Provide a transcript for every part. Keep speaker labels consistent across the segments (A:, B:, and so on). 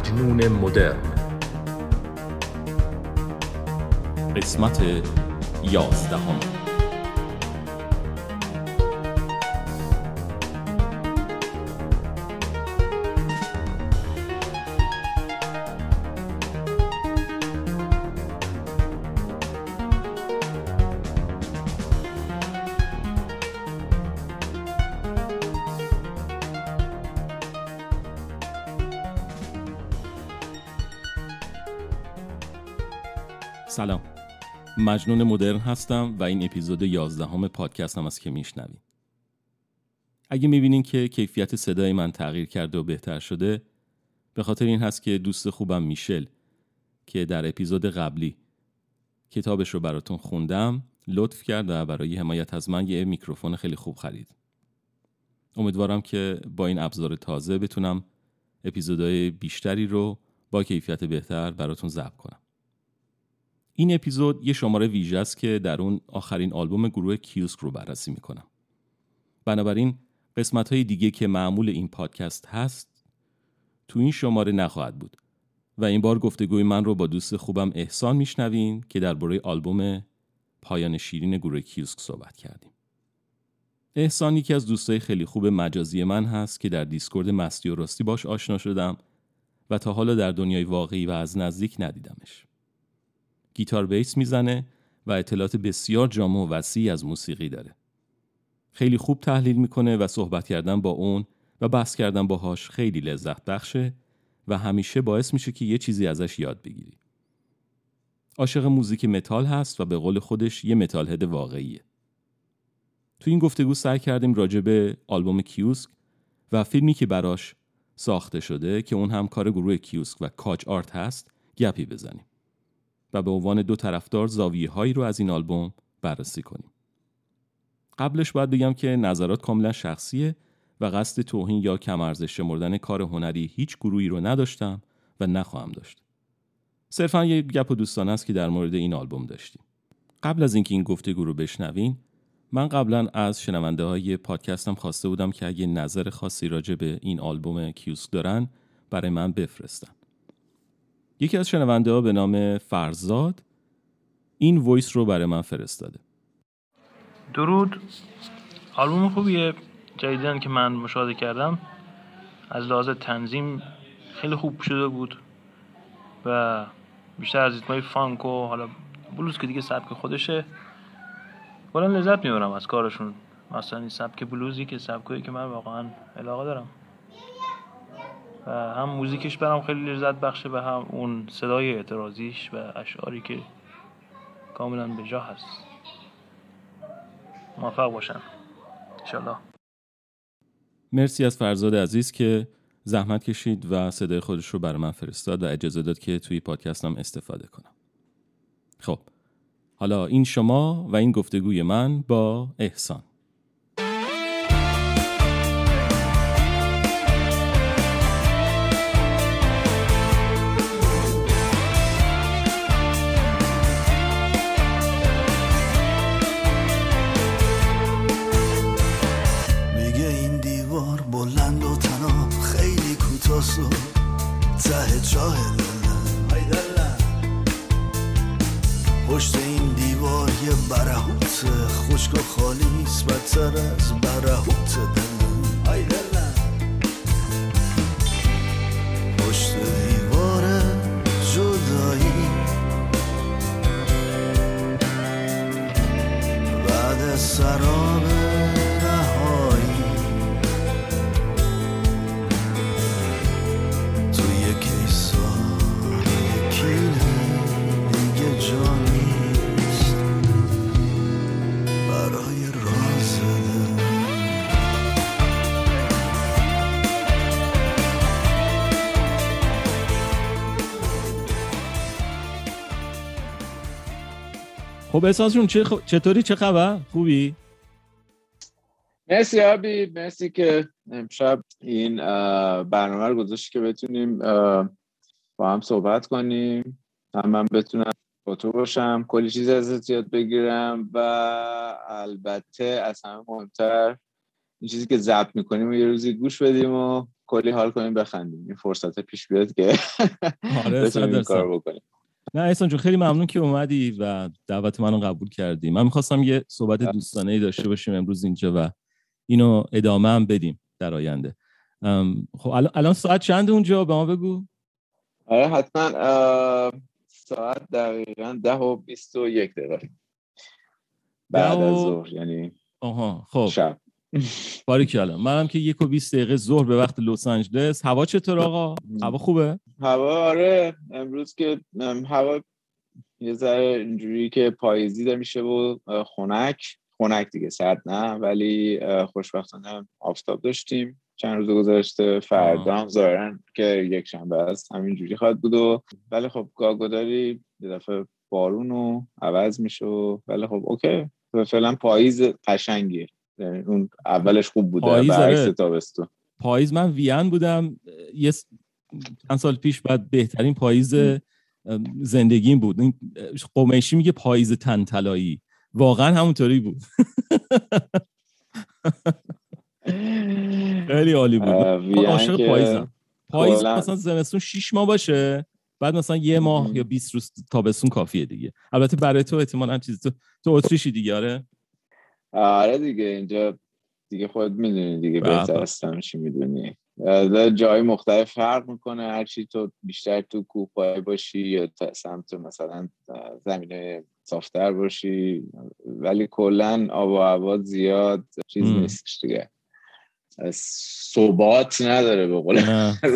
A: مجنون مدرن.
B: قسمت یازدهم. مجنون مدرن هستم و این اپیزود 11 همه پادکستم است که میشنوین اگه می‌بینین که کیفیت صدای من تغییر کرده و بهتر شده به خاطر این هست که دوست خوبم میشل که در اپیزود قبلی کتابش رو براتون خوندم لطف کرد و برای حمایت از من یه میکروفون خیلی خوب خرید. امیدوارم که با این ابزار تازه بتونم اپیزودهای بیشتری رو با کیفیت بهتر براتون ضبط کنم. این اپیزود یه شماره ویژه است که در اون آخرین آلبوم گروه کیوسک رو بررسی می‌کنم. بنابراین قسمت های دیگه که معمول این پادکست هست تو این شماره نخواهد بود و این بار گفتگوی من رو با دوست خوبم احسان میشنوین که درباره آلبوم پایان شیرین گروه کیوسک صحبت کردیم. احسان یکی از دوستای خیلی خوب مجازی من هست که در دیسکورد مستی و راستی باش آشنا شدم و تا حالا در دنیای واقعی و از نزدیک ندیدمش. گیتار بیس می‌زنه و اطلاعات بسیار جامع و وسیعی از موسیقی داره. خیلی خوب تحلیل می‌کنه و صحبت کردن با اون و بحث کردن باهاش خیلی لذت بخشه و همیشه باعث میشه که یه چیزی ازش یاد بگیری. عاشق موزیک متال هست و به قول خودش یه metal head واقعیه. تو این گفتگو سعی کردیم راجع به آلبوم کیوسک و فیلمی که براش ساخته شده که اون هم کار گروه کیوسک و کاج آرت هست گپی بزنیم. و به عنوان دو طرفدار زاویه هایی رو از این آلبوم بررسی کنیم. قبلش باید بگم که نظرات کاملا شخصیه و قصد توهین یا کم ارزش شمردن کار هنری هیچ گروهی رو نداشتم و نخواهم داشت. صرفا یه گپ و دوستانه است که در مورد این آلبوم داشتیم. قبل از اینکه این گفتگو رو بشنوین من قبلا از شنونده های پادکستم خواسته بودم که اگه نظر خاصی راجع به این آلبوم کیوسک دارن برای من بفرستن. یکی از شنونده ها به نام فرزاد این voice رو برای من فرستاده.
C: درود. آلبوم خوبیه. جدیدا که من مشاهده کردم. از لحاظ تنظیم خیلی خوب شده بود و بیشتر از ریتمای فانک و حالا بلوز که دیگه سبک خودشه. والا لذت می‌برم از کارشون. مثلا این سبک بلوزی که سبکایی که من واقعا علاقه دارم. و هم موزیکش برام خیلی لذت بخشه و هم اون صدای اعتراضیش و اشعاری که کاملا به جا هست. موفق باشن. انشالله.
B: مرسی از فرزاد عزیز که زحمت کشید و صدای خودش رو برای من فرستاد و اجازه داد که توی پادکستم استفاده کنم. خب حالا این شما و این گفتگوی من با احسان.
D: باشگاه خالی نیست بدتر از برهوت دلم ای دلم پشت دیوار جدایی. بعد سرابه
B: خب احساس چه چطوری؟ چه خبر؟ خوبی؟
E: مرسی آبی مرسی که امشب این برنامه رو گذاشت که بتونیم با هم صحبت کنیم. هم من بتونم با تو باشم کلی چیز ازت یاد بگیرم و البته از همه مهمتر این چیزی که ضبط می‌کنیم و یه روزی گوش بدیم و کلی حال کنیم بخندیم. این فرصت پیش بیاد که
B: آره
E: کار بکنیم.
B: نه احسان جون خیلی ممنون که اومدی و دعوت منو قبول کردی. من می‌خواستم یه صحبت دوستانه ای داشته باشیم امروز اینجا و اینو ادامه هم بدیم در آینده. خب الان ساعت چند اونجا؟ به ما بگو.
E: آره حتما ساعت دقیقا ده و بیست و یک دقیقه. بعد از ظهر یعنی
B: آها خب.
E: شب.
B: باری الان منم که یک و بیست دقیقه ظهر به وقت لس آنجلس. هوا چطور آقا؟ هوا خوبه؟
E: هوا آره. امروز که هوا یه ذره اینجوری که پاییزی ده میشه و خنک. خنک دیگه سرد نه. ولی خوشبختانه آفتاب داشتیم. چند روز گذشته فردا هم ظاهرا که یک شنبه است. همینجوری خواهد بود و ولی خب گاگوداری یه دفعه بارون و عوض میشه ولی خب اوکی. فعلا پاییز قشنگیه. یعنی اون اولش خوب بوده
B: پاییز
E: برعکس تابستون.
B: پاییز من ویان بودم. یه چند سال پیش بعد بهترین پاییز زندگیم بود. این قمیشی میگه پاییز تنتلایی واقعا همونطوری بود. خیلی عالی بود. عاشق پاییزم. پاییز مثلا زمستون 6 ماه باشه بعد مثلا یه ماه یا 20 روز تابستون کافیه دیگه. البته برای تو احتمالاً چیزی تو تو اتریشی دیگه آره؟
E: آره دیگه اینجا دیگه خود می‌دونی دیگه بهتر هستم چی می‌دونی. جای مختلف فرق می‌کنه هرچی تو بیشتر تو کوپای باشی یا سمت مثلا زمینه صافتر باشی ولی کلا آب و هوا زیاد چیز نیستش دیگه. ثبات نداره به قول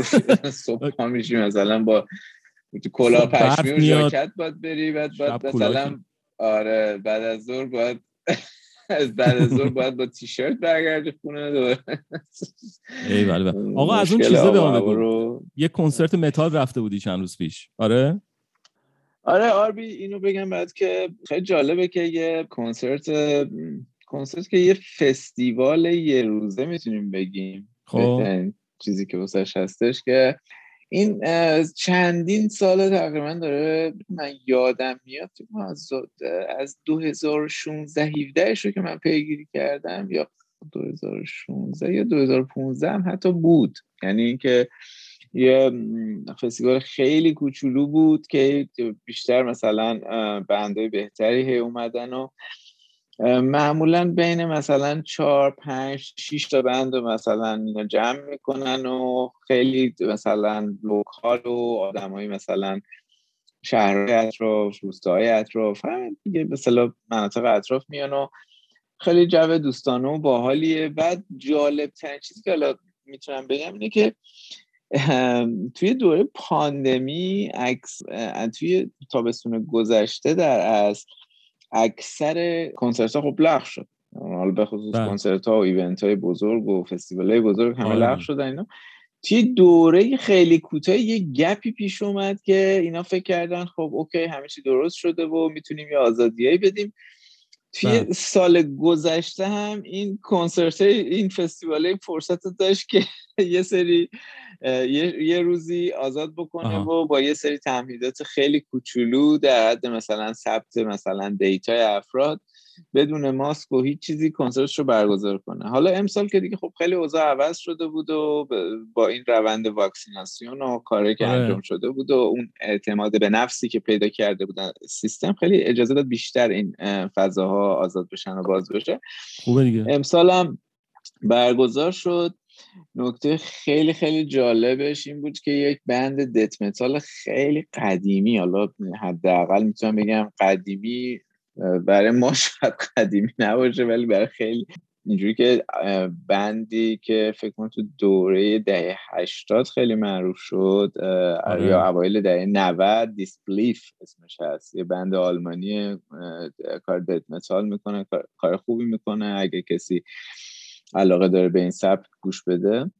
E: صبح میشی مثلا با کلا پشمی و ژاکت باید بری بعد باید مثلا آره بعد از ظهر باید از بعد از ظهر باید با تیشرت برگردی خونه دوباره.
B: ای بله بله. آقا از اون چیزا به ما بگو. یه کنسرت متال رفته بودی چند روز پیش. آره؟
E: آره آربی اینو بگم بعد که خیلی جالبه که یه کنسرت کنسرت که یه فستیوال یه روزه می‌تونیم بگیم. خب. چیزی که واسش هستش که این چندین سال تقریبا داره من یادم میاد از از 2016 17 رو که من پیگیری کردم یا 2016 یا 2015 هم حتی بود. یعنی اینکه یه فستیوال خیلی کوچولو بود که بیشتر مثلا بندهای بهتری هی اومدن و معمولا بین مثلا چهار پنج شیش تا بند رو مثلا جمع می‌کنن و خیلی مثلا لوکال و آدمایی مثلا شهرهای اطراف روستاهای اطراف دیگه مثلا مناطق اطراف میان و خیلی جو دوستانه و باحالیه. بعد جالب ترین چیزی که حالا می‌تونم بگم اینه که توی دوره پاندمی عکس توی تابستون گذشته در اصل اکثر کنسرت ها خب لغو شد حالا به خصوص بله. کنسرت ها و ایونت های بزرگ و فستیوال های بزرگ همه آره. لغو شدن اینا توی دوره خیلی کوتاه یه gap ی پیش اومد که اینا فکر کردن خب اوکی همه چی درست شده و می‌تونیم یه آزادیایی بدیم توی بله. سال گذشته هم این کنسرت این فستیوال فرصت داشت که یه سری یه،, روزی آزاد بکنه و با یه سری تمهیدات خیلی کوچولو در حد مثلا ثبت مثلا data ی افراد بدون ماسک و هیچ چیزی کنسرتش رو برگزار کنه. حالا امسال که دیگه خب خیلی اوضاع عوض شده بود و با این روند واکسیناسیون و کاری که آره. انجام شده بود و اون اعتماد به نفسی که پیدا کرده بودن سیستم خیلی اجازه داد بیشتر این فضاها آزاد بشن و باز بشه.
B: خوبه دیگه.
E: امسال هم برگزار شد. نکته خیلی خیلی جالبش این بود که یک بند دت متال خیلی قدیمی حالا حداقل می‌تونم بگم قدیمی برای ما شاید قدیمی نباشه ولی برای خیلی اینجوری که band ی که فکر کنم تو دوره دهه 80 خیلی معروف شد آره. یا اوایل دهه 90 Disbelief اسمش هست یه band آلمانی کار death metal می‌کنه کار خوبی می‌کنه اگه کسی علاقه داره به این سبک گوش بده.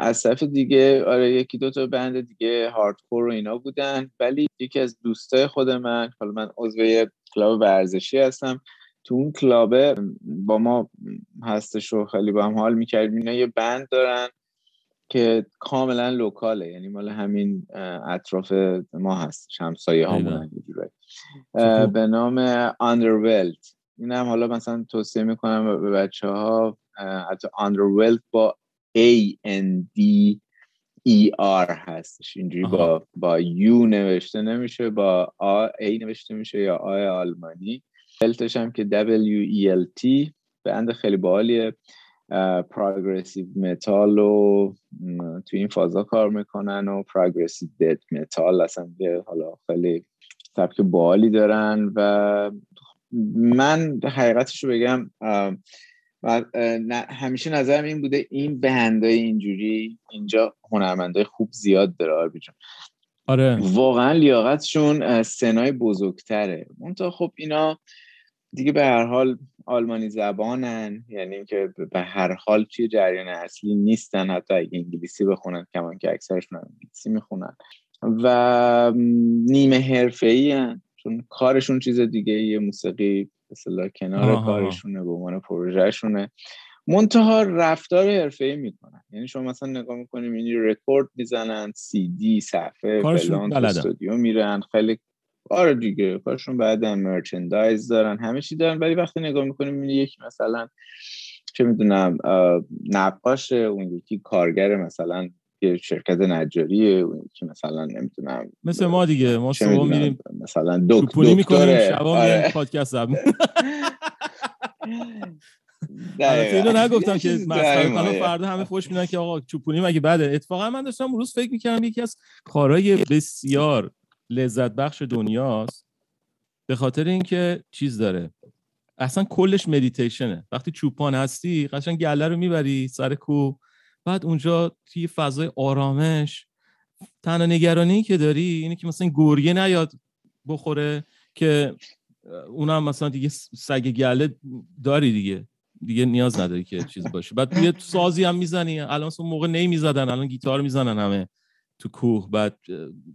E: از طرف دیگه آره یکی دو تا band دیگه hardcore و اینا بودن ولی یکی از دوستای خود من حالا من عضو club ورزشی هستم تو اون club ه با ما هستش و خیلی با هم حال می‌کردیم. اینا یه band دارن که کاملا local ه یعنی مال همین اطراف ما هست همسایه همون به نام Anderwelt این هم حالا مثلا توصیه می‌کنم به بچه ها حتی Anderwelt با A N D E R هستش. اینجوری با با U نوشته نمیشه با آ ای نوشته میشه یا آ آلمانی. ولتش هم که W E L T band خیلی باحالیه progressive metal و تو این فازا کار می‌کنن و progressive death metal اصلا حالا خیلی سبک باحالی دارن و من حقیقتش رو بگم همیشه نظرم این بوده این band های اینجوری اینجا هنرمندای خوب زیاد داره آربی
B: آره.
E: واقعا لیاقتشون سنای بزرگتره. منتها خب اینا دیگه به هر حال آلمانی زبانن یعنی اینکه به هر حال توی جریان اصلی نیستن حتی اگه انگلیسی بخونن کمان که اکثرشون انگلیسی می‌خونن. و نیمه حرفه‌ای چون کارشون چیز دیگه یه موسیقی مثلا کنار آه کارشونه به عنوان پروژهشونه. منتها رفتار حرفه ای می‌کنن. یعنی شما مثلا نگاه می‌کنیم یعنی رکورد می‌زنن سی دی صفحه فلان استودیو میرن خیلی آره دیگه کارشون بعد مرچندایز دارن همه چی دارن. ولی وقتی نگاه می‌کنیم این یکی مثلا چه می‌دونم نقاش اون یکی کارگر مثلا یه شرکت نجاریه یکی مثلا نمی‌دونم
B: مثل ما دیگه ما صبح میریم
E: مثلا دکتر می‌کنیم
B: شبا آره. پادکست زب اینو نگفتم که مسخره فردا همه خوش میدن که آقا چوپونی مگه بده. اتفاقا من داشتم روز فکر می‌کردم یکی از کارهای بسیار لذت بخش دنیاست به خاطر اینکه چیز داره اصلا کلش مدیتیشنه وقتی چوپان هستی قشنگ گله رو می‌بری سر کو بعد اونجا توی فضای آرامش تنها نگرانی که داری اینه که مثلا گریه نیاد بخوره که اونم مثلا دیگه سگ گله داری دیگه. دیگه نیاز نداری که چیز باشه. بعد یه سازی هم می‌زنی. الان اون موقع نمی‌زدن الان گیتار می‌زنن همه تو کوه. بعد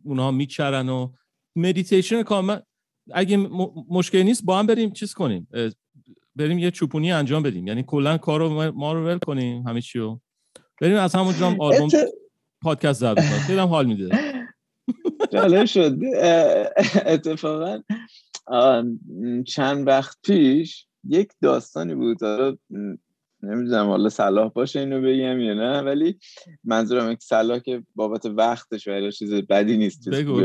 B: اونها میچرن و مدیتیشن کامل. اگه مشکلی نیست با هم بریم چیز کنیم. بریم یه چوپونی انجام بدیم. یعنی کلا کار رو ما رو ول کنیم همه چی رو بریم از همونجا هم آلبوم پادکست ضبط کنیم خیلی هم حال میده.
E: جالب شد. اتفاقا چند وقت پیش یک داستانی بود. نمی‌دونم حالا صلاح باشه اینو بگم یا نه ولی منظورم یک صلاح که بابت وقتش و چیز بدی نیست.
B: بگو.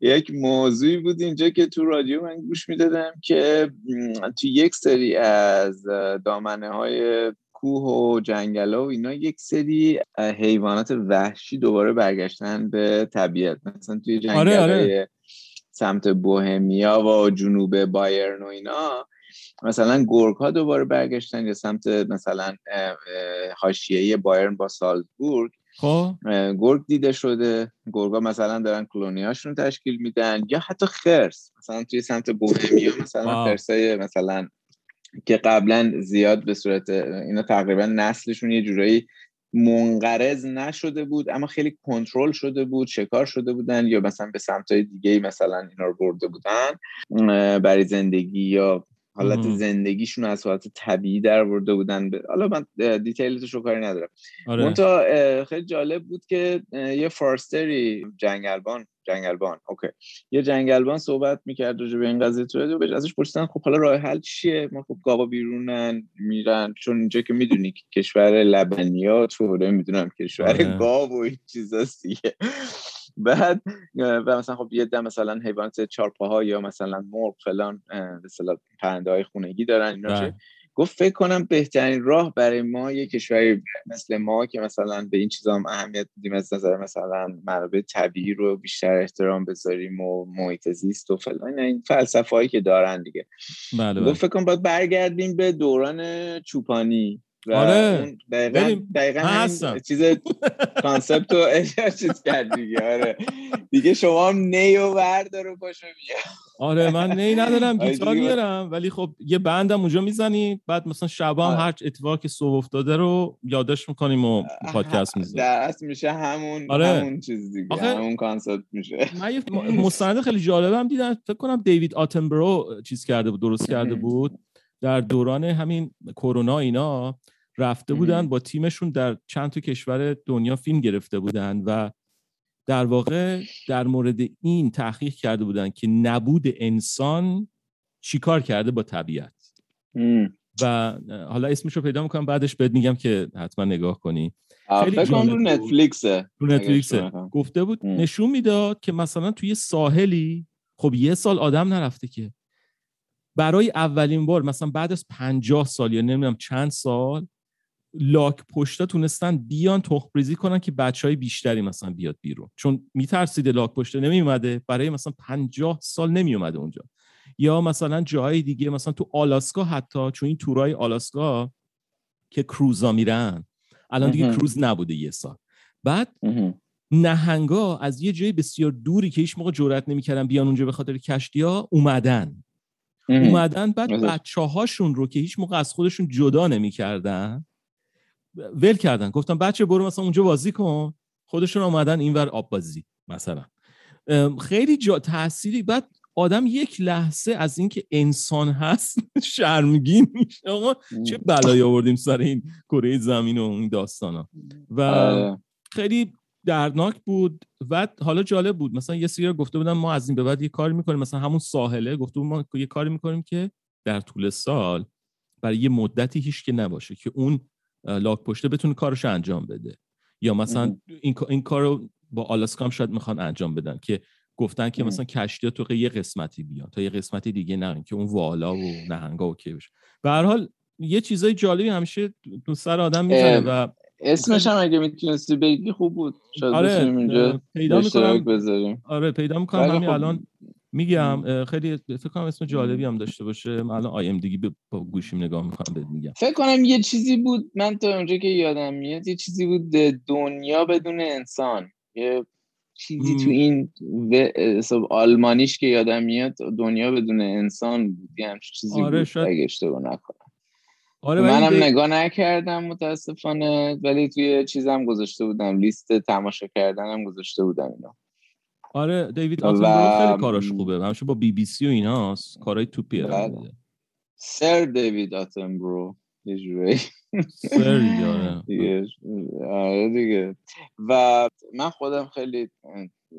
E: یک موضوعی بود اینجا که تو رادیو من گوش می‌دادم که تو یک سری از دامنه های کوه و جنگل و اینا یک سری حیوانات وحشی دوباره برگشتن به طبیعت. مثلا توی جنگل آره آره. سمت بوهمیا و جنوب بایرن و اینا مثلا گورگ ها دوباره برگشتن یا سمت مثلا حاشیه بایرن با سالزبورگ.
B: خب.
E: گرگ دیده شده. گرگا مثلا دارن کلونیاشون تشکیل میدن یا حتی خرس. مثلا توی سمت بوهمیا مثلا خرسای مثلا که قبلا زیاد به صورت اینا تقریبا نسلشون یه جورایی منقرض نشده بود اما خیلی کنترل شده بود شکار شده بودن یا مثلا به سمتهای دیگه مثلا اینا رو برده بودن برای زندگی یا حالت زندگیشون از حالت طبیعی در برده بودن. حالا من دیتیلتش رو کاری ندارم. آره. خیلی جالب بود که یه فارستری جنگلبان جنگلبان اوکی. یه جنگلبان صحبت می‌کرد راجع به این قضیه تو و ازش پرسیدن خب حالا راه حل چیه؟ ما خب گاوا بیرونن میرن. چون اینجا که می‌دونی کشور لبنیات و می‌دونم کشور آره. گاو و این چیزاست دیگه. بعد و مثلا خب یه دم مثلا حیوانات چارپاها یا مثلا مرغ فلان مثلا پرنده های خونگی دارن اینا بله. گفت فکر کنم بهترین راه برای ما یه کشوری مثل ما که مثلا به این چیزا هم اهمیت بدیم از نظر مثلا منابع طبیعی رو بیشتر احترام بذاریم و محیط زیست و فلان این فلسفه هایی که دارن دیگه
B: بله
E: گفت بله. فکر کنم باید برگردیم به دوران چوپانی
B: آره.
E: دقیقا, دقیقا چیز کانسپت رو چیز کرد دیگه. آره. دیگه شما هم نی و وردار رو پاشو بیا
B: آره من نی ندارم گیتار میارم ولی خب یه band م اونجا می‌زنی بعد مثلا شبا هم هر اتفاقی صبح افتاده رو یادداشت می‌کنیم و پادکست می‌زنیم
E: در اصل میشه همون
B: آره.
E: همون چیز دیگه آخه... همون concept میشه.
B: من یه مستند خیلی جالبم دیدم. فکر کنم دیوید آتنبرو چیز کرده بود درست کرده بود. در دوران همین کرونا اینا رفته بودن با تیمشون در چند تا کشور دنیا فیلم گرفته بودن و در واقع در مورد این تحقیق کرده بودن که نبود انسان چیکار کرده با طبیعت. و حالا اسمش رو پیدا می‌کنم بعدش بهت میگم که حتما نگاه کنی.
E: خیلی رو نتفلیکسه
B: رو نتفلیکسه. گفته بود نشون می‌داد که مثلا توی ساحلی خب یه سال آدم نرفته که برای اولین بار مثلا بعد از پنجاه سال یا نمی‌دونم چند سال لاک پشتا تونستن بیان تخمریزی کنن که بچه های بیشتری مثلا بیاد بیرون. چون میترسیده لاک پشتا نمیومده برای مثلا پنجاه سال نمیومده اونجا. یا مثلا جاهای دیگه مثلا تو آلاسکا حتی چون این تورای آلاسکا که کروزا میرن الان دیگه کروز نبوده یه سال. بعد نهنگا از یه جای بسیار دوری که هیچ موقع جرئت نمی‌کردن بیان اونجا به خاطر کشتی ها اومدن اومدن بعد بچه هاشون رو که هیچ موقع از خودشون جدا نمی‌کردن ول کردن. گفتم بچه برو مثلا اونجا بازی کن. خودشون آمدن اینور آب بازی مثلا. خیلی جا تأثیری بعد آدم یک لحظه از اینکه انسان هست شرمگین میشه. آقا چه بلایی آوردیم سر این کره زمین و این داستان ها و آره. خیلی دردناک بود. و حالا جالب بود. مثلا یه سری گفته بودن ما از این به بعد یه کاری می‌کنیم. مثلا همون ساحله گفته بود ما یه کاری می‌کنیم که در طول سال برای یه مدتی هیچ که نباشه که اون لاک پشته بتونه کارش انجام بده. یا مثلا این, این کارو با آلاسکام شاید می‌خوان انجام بدن که گفتن که مثلا کشتی تو یه قسمتی بیان تا یه قسمتی دیگه نرین که اون والا و نهنگا اوکی بشه. به هر حال یه چیزای جالبی همیشه تو سر آدم می‌زنه و
E: اسمش هم اگه می‌تونستی بگی خوب بود. شاید
B: آره
E: اینجا
B: پیدا می‌کنم.
E: بذاریم.
B: آره پیدا می‌کنم. همین خب... الان میگم خیلی فکر کنم اسم جالبی هم داشته باشه. من الان آی ام دیگه با گوشیم نگاه می‌کنم بهت میگم.
E: فکر کنم یه چیزی بود من تا اونجا که یادم میاد یه چیزی بود دنیا بدون انسان. یه چیزی تو این حساب آلمانیش که یادم میاد دنیا بدون انسان بود. یه چیزی آره بود. شاید... اگه اشتباه نکنم. آره منم نگاه نکردم متاسفانه. ولی توی چیزم گذاشته بودم. لیست تماشا کردنم گذاشته بودم اینا
B: آره دیوید آتنبرو خیلی کاراش خوبه. همیشه با بی بی سی و ایناست کارهای توپیه بله.
E: سر دیوید آتنبرو. یه جوری.
B: دیگه
E: آره دیگه. و من خودم خیلی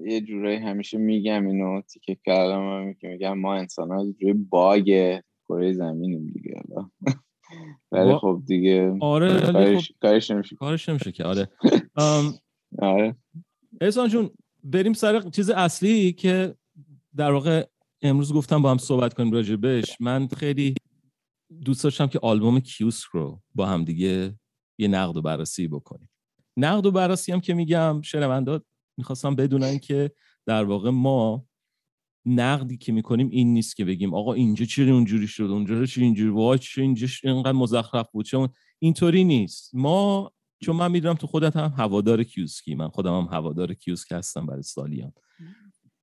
E: یه جورایی همیشه میگم اینو تیکه کردم که میگم ما انسان ها یه جوری باگ کره زمینیم دیگه ولی خب دیگه
B: آره
E: کارش, خب... کارش نمیشه
B: کارش نمیشه که آره.
E: آره.
B: احسان جون بریم سر چیز اصلی که در واقع امروز گفتم با هم صحبت کنیم راجع بهش. من خیلی دوست داشتم که آلبوم کیوس رو با هم دیگه یه نقد و بررسی بکنیم. نقد و بررسی هم که میگم شنوندا می‌خواستم بدونن که در واقع ما نقدی که می‌کنیم این نیست که بگیم آقا اینجا چرا اونجوری شد اونجا چرا اینجوری وای چه اینجا اینقدر مزخرف بود چون اینطوری نیست. ما چون من می‌دونم تو خودت هم هوادار کیوسکی. من خودم هم هوادار کیوسک هستم برای سالیان.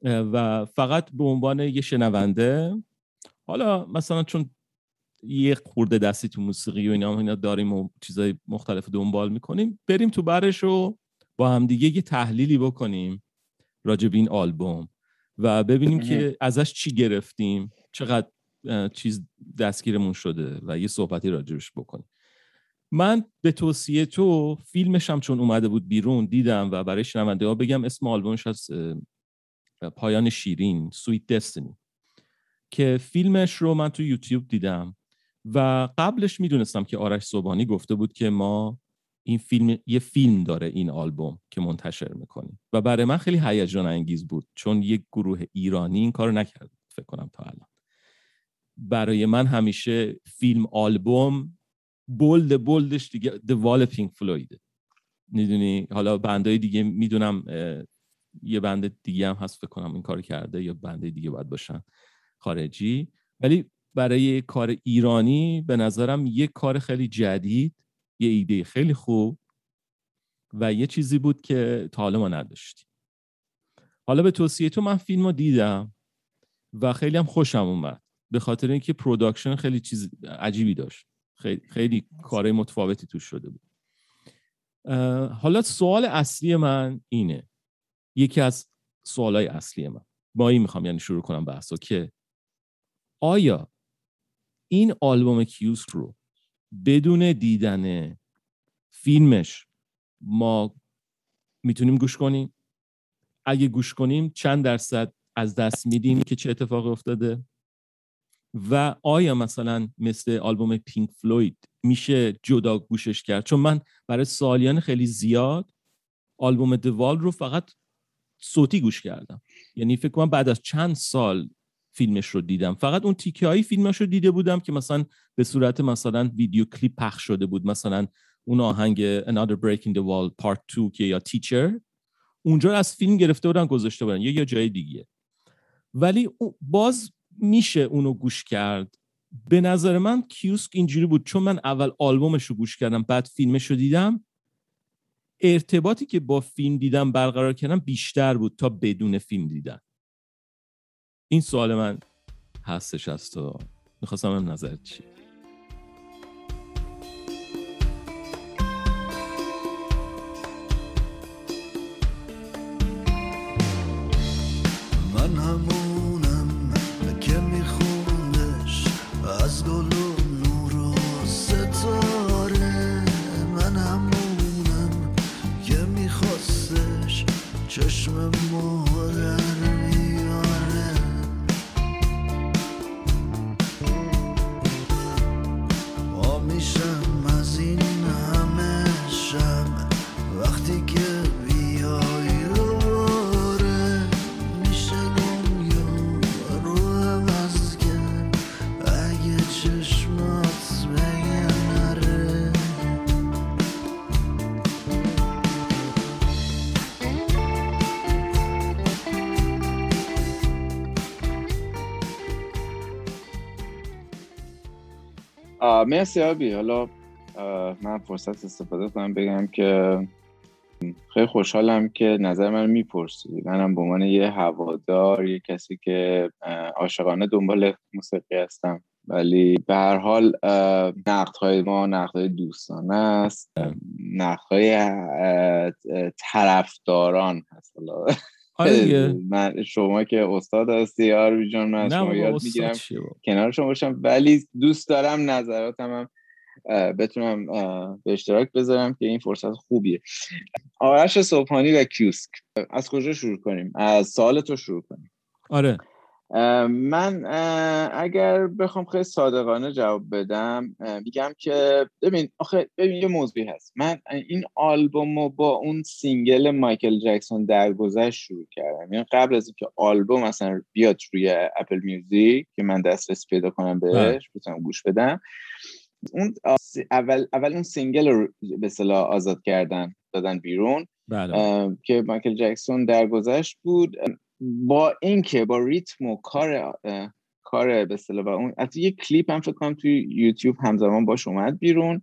B: و فقط به عنوان یه شنونده حالا مثلا چون یه خورده دستی تو موسیقی و اینا اینا داریم و چیزای مختلف دنبال می‌کنیم بریم تو برش رو با هم دیگه یه تحلیلی بکنیم راجع به این آلبوم و ببینیم که ازش چی گرفتیم چقدر چیز دستگیرمون شده و یه صحبتی راجبش بکنیم. من به توصیه تو فیلمش هم چون اومده بود بیرون دیدم و برای شنونده ها بگم اسم آلبومش از پایان شیرین سویت دستینی که فیلمش رو من تو یوتیوب دیدم و قبلش می‌دونستم که آرش صبحانی گفته بود که ما این فیلم یه فیلم داره این آلبوم که منتشر می‌کنیم و برای من خیلی هیجان انگیز بود چون یک گروه ایرانی این کارو نکرد فکر کنم تا الان. برای من همیشه فیلم آلبوم بولد بولدش دیگه The پینک فلویده می‌دونی؟ حالا بندهای دیگه می‌دونم یه بند دیگه هم هست فکر کنم این کار کرده یا بنده دیگه باید باشن خارجی. ولی برای کار ایرانی به نظرم یه کار خیلی جدید یه ایده خیلی خوب و یه چیزی بود که تا حالا ما نداشتیم. حالا به توصیه تو من فیلم رو دیدم و خیلی هم خوشم اومد. به خاطر اینکه production خیلی چیز عجیبی داشت. خیلی, خیلی کار متفاوتی توش شده بود. حالا سوال اصلی من اینه. یکی از سوالای اصلی من. با این می‌خوام یعنی شروع کنم بحثا که آیا این آلبوم کیوسک رو بدون دیدن فیلمش ما می‌تونیم گوش کنیم؟ اگه گوش کنیم چند درصد از دست میدیم که چه اتفاقی افتاده؟ و آیا مثلا مثل آلبوم پینک فلوید میشه جدا گوشش کرد؟ چون من برای سالیان خیلی زیاد آلبوم دوال رو فقط صوتی گوش کردم. یعنی فکر کنم بعد از چند سال فیلمش رو دیدم. فقط اون تیکه هایی فیلمش رو دیده بودم که مثلا به صورت مثلا ویدیو کلیپ پخش شده بود. مثلا اون آهنگ Another Break in the Wall Part 2 که یا تیچر اونجا از فیلم گرفته بودن گذاشته بودن. یا یا جای دیگه. ولی باز میشه اونو گوش کرد. به نظر من کیوسک اینجوری بود. چون من اول آلبومش رو گوش کردم بعد فیلمش رو دیدم ارتباطی که با فیلم دیدم برقرار کردم بیشتر بود تا بدون فیلم دیدن. این سوال من هستش از تو. می‌خواستم هم نظر چی
E: مرسی آبی. حالا من فرصت استفاده کنم بگم که خیلی خوشحالم که نظر من می‌پرسی. منم به عنوان یه هوادار یه کسی که عاشقانه دنبال موسیقی هستم. ولی به هر حال نقد های ما نقد های دوستانه است. نقد های طرفداران هست. آره من شما که استاد هستی آروی جان من شما یاد می‌گیرم. کنار شما باشم ولی دوست دارم نظراتم هم بتونم به اشتراک بذارم که این فرصت خوبیه. آرش صبحانی و کیوسک. از کجا شروع کنیم؟ از سال تو شروع کنیم.
B: آره.
E: من اگر بخوام خیلی صادقانه جواب بدم میگم که ببین آخه ببین یه موضوعی هست. من این آلبوم رو با اون single مایکل جکسون درگذشت شروع کردم. یعنی قبل از اینکه آلبوم مثلا بیاد روی اپل میوزیک که من دسترسی پیدا کنم بهش بتونم گوش بدم اون اول اول اون single رو به اصطلاح آزاد کردن دادن بیرون. بله. که مایکل جکسون درگذشت بود. با اینکه با ریتم و کار کار به و اون از یه کلیپ هم فکر کنم توی یوتیوب همزمان باش اومد بیرون.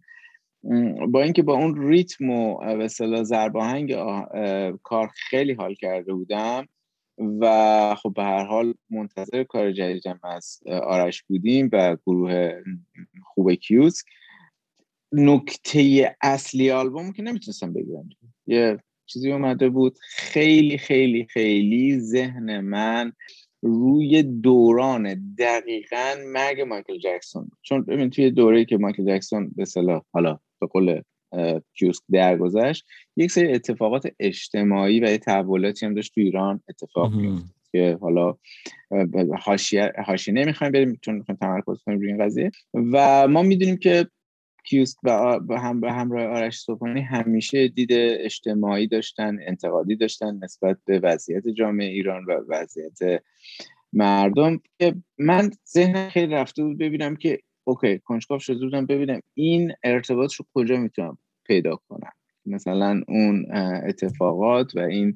E: با اینکه با اون ریتم و به اصطلاح ضرباهنگ کار خیلی حال کرده بودم و خب به هر حال منتظر کار جدیدم از آرش بودیم و گروه خوب کیوز نکته اصلی آلبوم که نمی‌تونستم بگیرم. یه چیزی اومده بود. خیلی خیلی خیلی ذهن من روی دوران دقیقا مرگ مایکل جکسون. چون ببین توی دوره که مایکل جکسون به صلاح حالا به قول کیوسک درگذشت یک سری اتفاقات اجتماعی و یه تحولاتی هم داشت تو ایران اتفاق میفت که حالا حاشیه حاشیه نمی‌خوایم بریم چون می‌خوایم تمرکز کنیم روی این قضیه. و ما می‌دونیم که کیوسک و هم به همراه آرش صبحانی همیشه دید اجتماعی داشتن انتقادی داشتن نسبت به وضعیت جامعه ایران و وضعیت مردم که من ذهن خیلی رفته بود ببینم که اوکی کنجکاو شده بودم ببینم این ارتباط رو کجا می‌تونم پیدا کنم. مثلا اون اتفاقات و این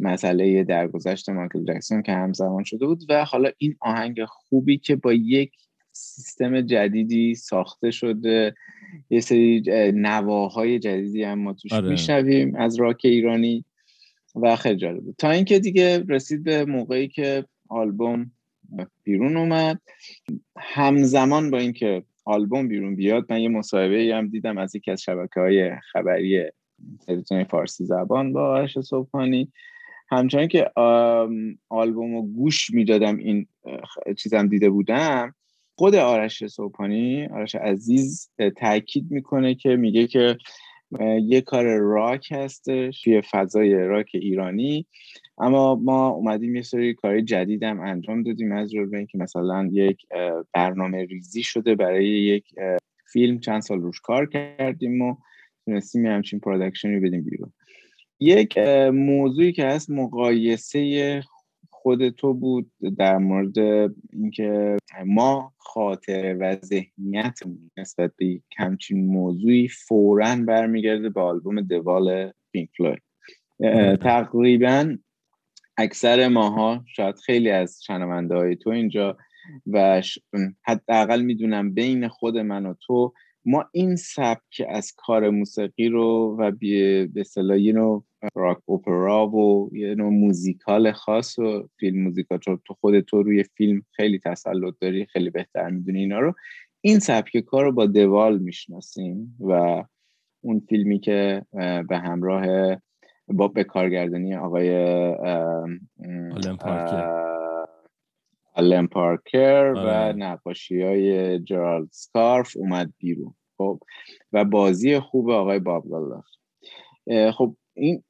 E: مسئله درگذشت مایکل جکسون که همزمان شده بود و حالا این آهنگ خوبی که با یک سیستم جدیدی ساخته شده. یه سری نواهای جدیدی هم ما توش آره. میشنویم از راک ایرانی و خیلی جالب بود. تا اینکه دیگه رسید به موقعی که آلبوم بیرون اومد همزمان با اینکه آلبوم بیرون بیاد من یه مصاحبه هم دیدم از یکی از شبکه های خبری تلویزیون فارسی زبان با آرش صبحانی. همچنان که آلبوم رو گوش می‌دادم این چیزم دیده بودم خود آرش صبحانی آرش عزیز تاکید می‌کنه که میگه که یه کار راک هستش توی فضای راک ایرانی. اما ما اومدیم یه سری کار جدید انجام دادیم از جمله اینکه مثلا یک برنامه ریزی شده برای یک فیلم چند سال روش کار کردیم و تونستیم همچین پرودکشنی بدیم بیرون. یک موضوعی که هست مقایسه خود تو بود در مورد اینکه ما خاطر و ذهنیت نسبت به همچین موضوعی فورا برمیگرده به آلبوم دوال پینک فلوید. تقریبا اکثر ماها شاید خیلی از شنونده های تو اینجا و حداقل می‌دونم بین خود من و تو ما این سبک از کار موسیقی رو و به اصطلاح نوع راک اوپرا و یه نوع موزیکال خاص و فیلم موزیکال تو خود تو روی فیلم خیلی تسلط داری خیلی بهتر می‌دونی اینا رو. این سبک کار رو با دوال می‌شناسیم و اون فیلمی که به همراه با به کارگردانی آقای آلن پارکر. و آره. نقاشی های جرالد سکارف اومد بیرون. خب و بازی خوب آقای باب خب این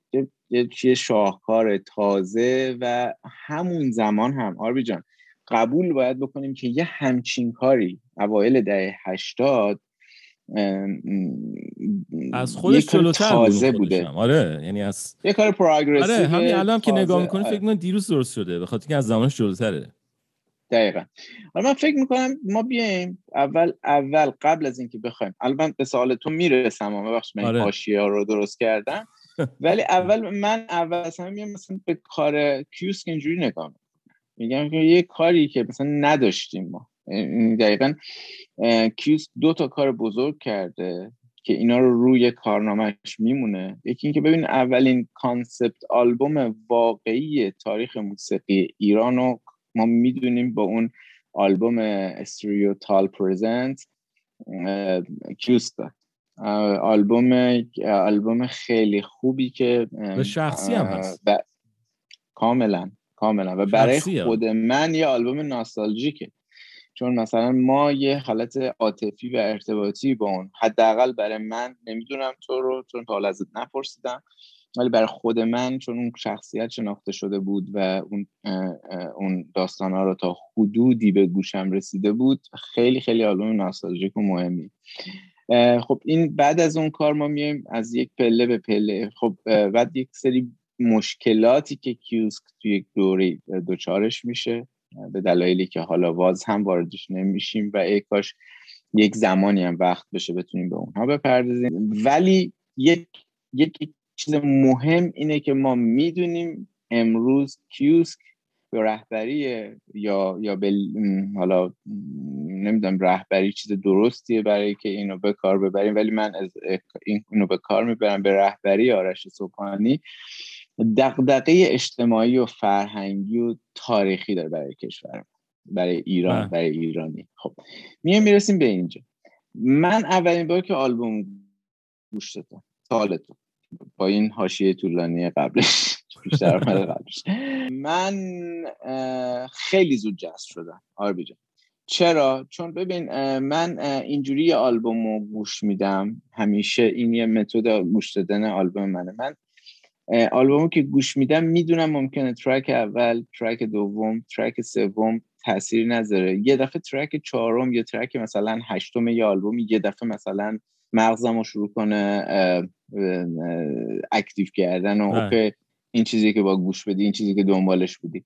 E: یه شاهکار تازه و همون زمان هم. آربی جان قبول باید بکنیم که یه همچین کاری اوایل دهه هشتاد
B: از خودش جلوتر
E: تازه بوده.
B: آره یعنی از
E: یه کار پروگرسیو
B: آره همین الان که نگاه می‌کنی فکر من دیروز درست شده به خاطر از زمانش جلوتره.
E: دقیقا. حالا من فکر می‌کنم ما بیایم اول اول قبل از اینکه بخوایم. الان به سوال تو می‌رسم و ببخش من آره. ها رو درست کردم. ولی اول من اول اصلا میام مثلا به کار کیوسک اینجوری نگاه می‌کنم که یه کاری که مثلا نداشتیم ما. دقیقا کیوسک دو تا کار بزرگ کرده که اینا رو روی کارنامهش میمونه. یکی اینکه ببین اولین concept album واقعی تاریخ موسیقی ایران رو ما می‌دونیم با اون آلبوم استریو تال پرزنت کیوسک آلبوم آلبوم خیلی خوبی که
B: به شخصی هم هست.
E: کاملا کاملا. و برای خود من یه آلبوم ناستالژیکه. چون مثلا ما یه حالت عاطفی و ارتباطی با اون حداقل برای من نمی‌دونم تو رو چون تا ازت نپرسیدم. ولی برای خود من چون اون شخصیت شناخته شده بود و اون اون داستان رو تا حدودی به گوشم رسیده بود خیلی خیلی آلبوم ناستالژیک و مهمی. خب این بعد از اون کار ما میایم از یک پله به پله. خب بعد یک سری مشکلاتی که کیوسک توی یک دوره دوچارش میشه به دلایلی که حالا واز هم واردش نمیشیم و ای کاش یک زمانی هم وقت بشه بتونیم به اونها بپردازیم. ولی یک یک چیز مهم اینه که ما می‌دونیم امروز کیوسک به رهبری یا یا به حالا نمی‌دونم رهبری چیز درستیه برای که اینو به کار ببریم ولی من از اینو به کار می‌برم به رهبری آرش صبحانی دقدقه اجتماعی و فرهنگی و تاریخی داره برای کشور برای ایران بله. برای ایرانی. خب میایم می‌رسیم به اینجا. من اولین بار که آلبوم گوش دادم سوالتون با این حاشیه طولانی قبلش بیشتر قبلش. من خیلی زود جذب شدم. آربی جان. چرا؟ چون ببین من اینجوری آلبوم رو گوش میدم. همیشه این یه متد گوش دادن آلبوم منه. من آلبومو که گوش میدم می‌دونم ممکنه ترک اول ترک دوم ترک سوم تاثیر نذاره. یه دفعه ترک چهارم یا ترک مثلا هشتم یه آلبوم یه دفعه مثلا مغزم رو شروع کنه active کردن و okay این چیزی که با گوش بدی این چیزی که دنبالش بودی.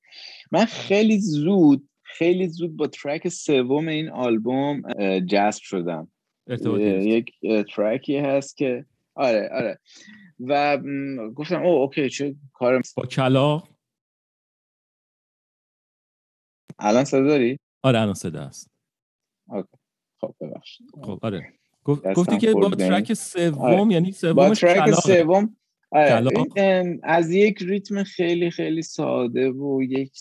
E: من خیلی زود خیلی زود با ترک سوم این آلبوم جذب شدم. یک ترکی هست که آره آره. و گفتم oh okay چه کار
B: با کلا؟
E: الان صدا داری؟
B: آره الان صدا هست.
E: okay. خب ببخشید.
B: خب آره. گفتی که با ترک سوم آره. یعنی سوم
E: ترک سوم آره. از یک ریتم خیلی خیلی ساده و یک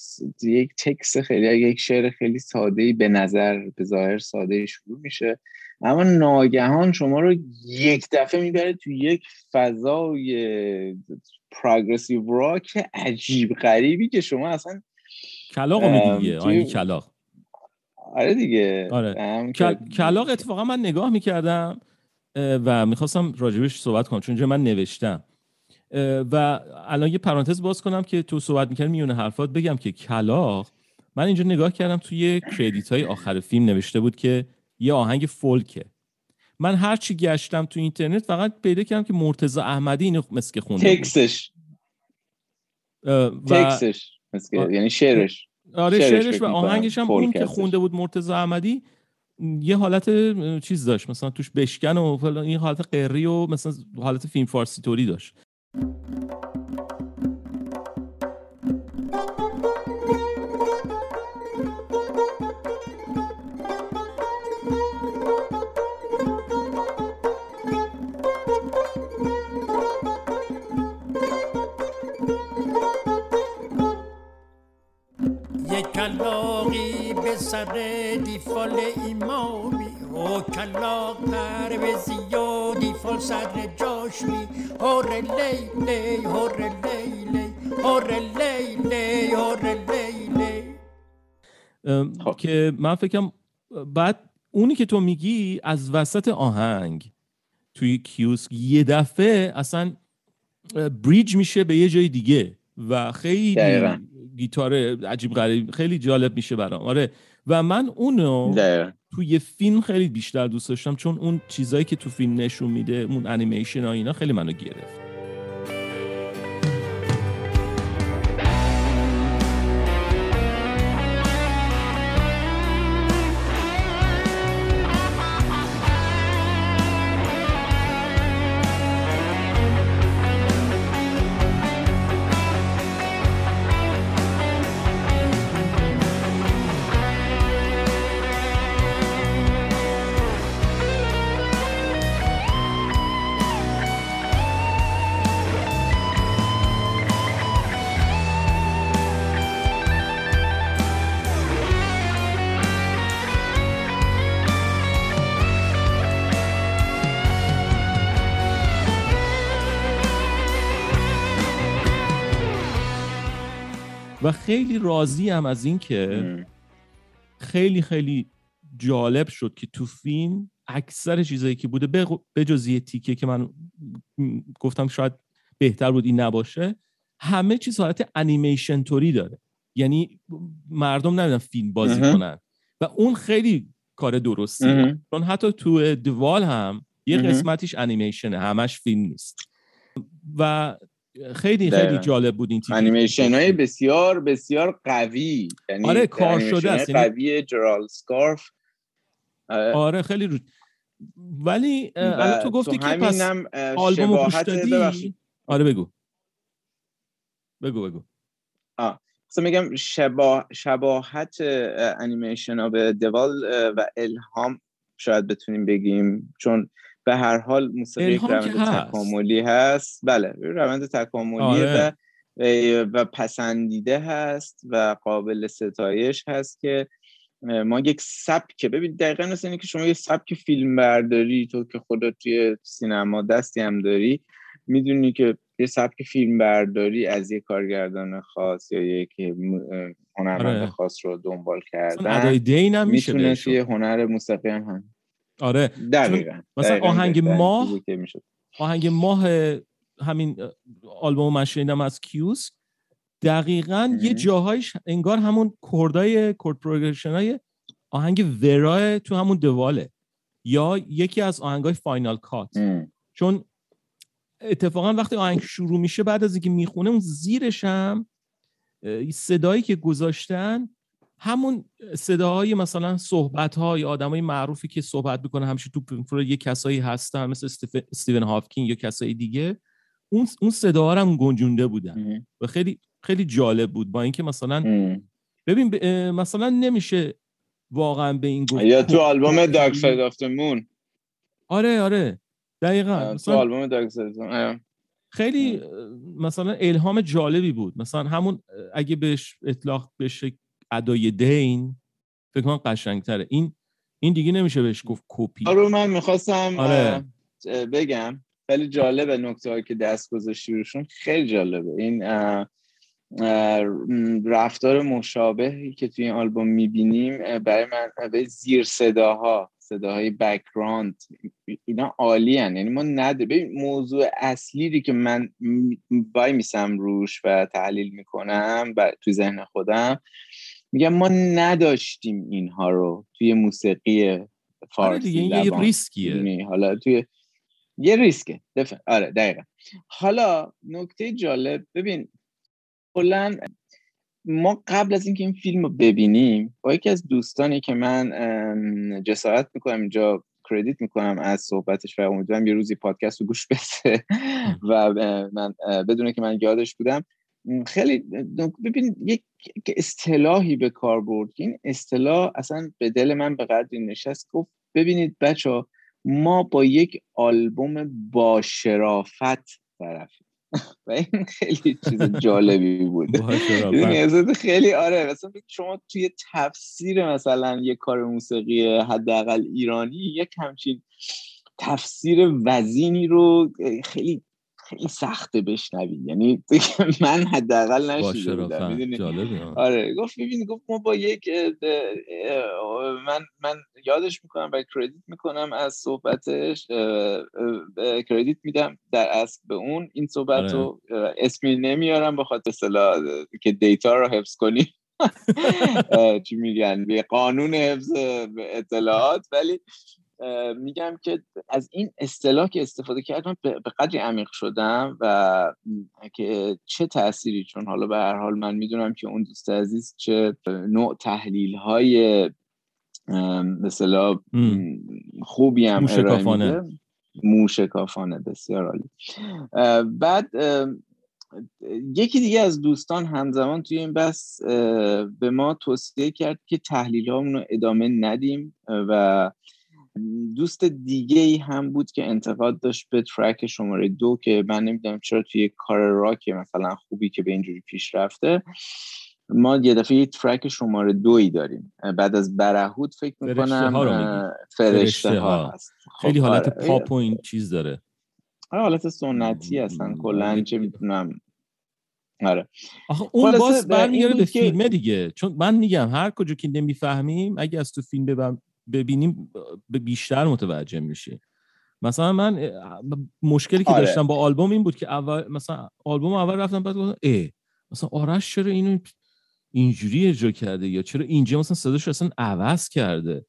E: یک تکس خیلی یک شعر خیلی ساده به نظر به ظاهر ساده شروع میشه. اما ناگهان شما رو یک دفعه می‌بره تو یک فضای progressive rock عجیب غریبی که شما اصلا
B: کلاق میگه آهنگ کلاق
E: آره دیگه.
B: آره. کلاق اتفاقا من نگاه می‌کردم و می‌خواستم راجبش صحبت کنم چون من نوشتم. و الان یه پرانتز باز کنم که تو صحبت می‌کرد میونه حرفات بگم که کلاق من اینجا نگاه کردم توی کردیت های آخر فیلم نوشته بود که یه آهنگ فولکه. من هر چی گشتم تو اینترنت فقط پیدا کردم که مرتضی احمدی اینو مثل که خونده
E: تکسش.
B: و...
E: تکسش یعنی شعرش.
B: آره شعرش, و آهنگش هم اون که خونده بود مرتضی احمدی یه حالت چیز داشت مثلا توش بشکن و فلان این حالت قری و مثلا حالت فیلم فارسی توری داشت.
A: سر دیفال ایمامی و کلاق پر به زیادی فال سر جاش می هور لیلی هور لیلی هور لیلی هور لیلی.
B: که من فکرم بعد اونی که تو میگی از وسط آهنگ توی کیوسک یه دفعه اصلا بریج میشه به یه جای دیگه و خیلی گیتار عجیب غریب خیلی جالب میشه برام. آره. و من اونو توی فیلم خیلی بیشتر دوست داشتم چون اون چیزایی که تو فیلم نشون میده اون انیمیشن ها اینا خیلی منو گرفت. خیلی راضی هم از این که خیلی خیلی جالب شد که تو فیلم اکثر چیزایی که بوده به جز یه تیکه که من گفتم شاید بهتر بود این نباشه همه چیز حالت انیمیشن توری داره. یعنی مردم نمیدن فیلم بازی کنن. و اون خیلی کار درستی. چون حتی تو دوال هم یه قسمتیش انیمیشنه همش فیلم نیست. و خیلی خیلی جالب بود این تیپ
E: انیمیشن های بسیار بسیار قوی.
B: یعنی آره کار شده است
E: یعنی قوی جرال سکارف.
B: آره خیلی رو ولی الان تو گفتی که پس آلبوم گوش دادی؟ آره بگو. بگو بگو.
E: آه. میگم شباه شباهت انیمیشن ها به دوال و الهام شاید بتونیم بگیم. چون به هر حال موسیقی یک روند تکاملی هست. بله روند تکاملی آره. و و پسندیده هست و قابل ستایش هست که ما یک سبک ببین دقیقا مثل اینه که شما یک سبک فیلم برداری تو که خودت توی سینما دستی هم داری می‌دونی که یه سبک فیلم برداری از یک کارگردان خاص یا یک هنرمند آره. خاص رو دنبال کردن می‌تونه یه هنر موسیقی هم, هم
B: آره
E: دقیقا.
B: مثلا آهنگ ماه آهنگ ماه همین آلبوم من شنیدم از کیوس دقیقا یه جاهایش انگار همون کردای کورد پروگرشن های آهنگ ورای تو همون دواله یا یکی از آهنگای فاینال کات. چون اتفاقا وقتی آهنگ شروع میشه بعد از اینکه می‌خونه اون زیرش هم صدایی که گذاشتن همون صداهای مثلا صحبت های آدمای معروفی که صحبت می‌کنه همیشه تو پینفرو یه کسایی هستن مثل استیون هاوکینگ یا کسایی دیگه اون اون صداها هم گنجونده بودن. و خیلی خیلی جالب بود با اینکه مثلا ببین مثلا نمیشه واقعا به این گفت
E: یا تو آلبوم Dark Side of Moon
B: آره آره. دقیقا.
E: تو آلبوم Dark Side
B: خیلی مثلا الهام جالبی بود. مثلا همون اگه بهش اطلاق بشه ادای دین فکر کنم قشنگتره. این این دیگه نمیشه بهش گفت کپی.
E: آره من می‌خواستم آره. بگم. خیلی جالبه نکته هایی که دست گذاشتی روشون. خیلی جالبه. این رفتار مشابهی که توی این آلبوم می‌بینیم برای من به زیر صداها صداهای بکراند اینا عالی یعنی ما نده ببین موضوع اصلی که من بای میسم روش و تحلیل می‌کنم توی ذهن خودم میگم ما نداشتیم اینها رو توی موسیقی
B: آره
E: فارسی
B: دیگه یه ریسکیه.
E: حالا توی یه ریسکه. دفع. آره دقیقا. حالا نکته جالب ببین کلا ما قبل از اینکه این فیلم رو ببینیم با یکی از دوستانی که من جسارت می‌کنم اینجا کردیت می‌کنم از صحبتش و امیدوارم یه روزی پادکست رو گوش بده. و من بدونه که من یادش بودم. خیلی ببین یک اصطلاحی به کار برد. این اصطلاح اصلا به دل من به قدری نشست گفت ببینید بچه ما با یک آلبوم با شرافت طرفیم. و این خیلی چیز جالبی بود. خیلی آره مثلا شما توی تفسیر مثلا یه کار موسیقی حداقل ایرانی یک همچین تفسیر وزینی رو خیلی خیلی سخته بشنوی. یعنی من حداقل نشیده بودم آره. گفت ببین گفت ما با یک من من یادش می‌کنم و کردیت می‌کنم از صحبتش کردیت میدم در اصل به اون. این صحبت رو آره. اسمی نمیارم بخاطر اصطلاح که دیتا رو حفظ کنی. چی میگن؟ به قانون حفظ اطلاعات. ولی میگم که از این اصطلاح که استفاده کردم به قدری عمیق شدم و که چه تأثیری چون حالا به هر حال من می‌دونم که اون دوست عزیز چه نوع تحلیل های مثلا خوبی هم.
B: موشکافانه.
E: موشکافانه بسیار عالی. بعد یکی دیگه از دوستان همزمان توی این بحث به ما توصیه کرد که تحلیل رو ادامه ندیم و دوست دیگه ای هم بود که انتقاد داشت به ترک شماره دو که من نمی‌دونم چرا توی کار راک مثلا خوبی که به اینجوری پیش رفته ما یه دفعه یه ترک شماره دوی داریم. بعد از برهود فکر می‌کنم فرشته ها, هست.
B: خیلی خب، حالت آره. پاپ و این چیز داره.
E: آره حالت سنتی هستن کلا چه می‌تونم آره.
B: آخه اون باز برمیگره به فیلمه دیگه. چون من میگم هر کجا که نمی‌فهمیم اگه از تو فیلم ببینیم به بیشتر متوجه میشی. مثلا من مشکلی که آره. داشتم با آلبوم این بود که اول مثلا آلبوم اول رفتم بعد گفتم ای مثلا آرش چرا اینو اینجوری اجرا کرده یا چرا اینجا مثلا صداش اصلا عوض کرده؟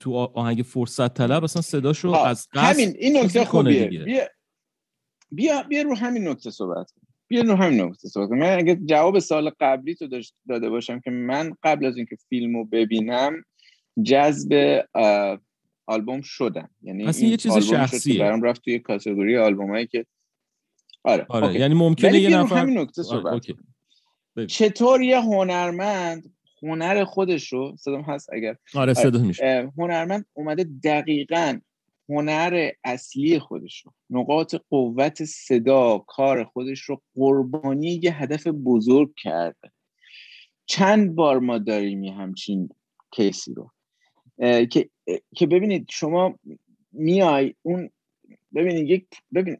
B: تو آهنگ فرصت طلب اصلا صداشو خب، از
E: قصد همین این نکته خوبیه. بیا, بیا بیا رو همین نکته صحبت بیا رو همین نکته صحبت من اگه جواب سال قبلی تو داده باشم که من قبل از اینکه فیلمو ببینم جذب آلبوم شدم یعنی
B: این یه چیز شخصیه.
E: برام رفت توی کاتگوری آلبومایی که آره,
B: آره. یعنی ممکنه یه نفر
E: همین نکته صحبت چطور یه هنرمند هنر خودش رو صدام هست اگر
B: آره صدا میشه.
E: هنرمند اومده دقیقا هنر اصلی خودش رو نقاط قوت صدا کار خودش رو قربانی یه هدف بزرگ کرده. چند بار ما داریم یه همچین کیسی رو؟ که که ببینید شما میای اون ببینید یک ببین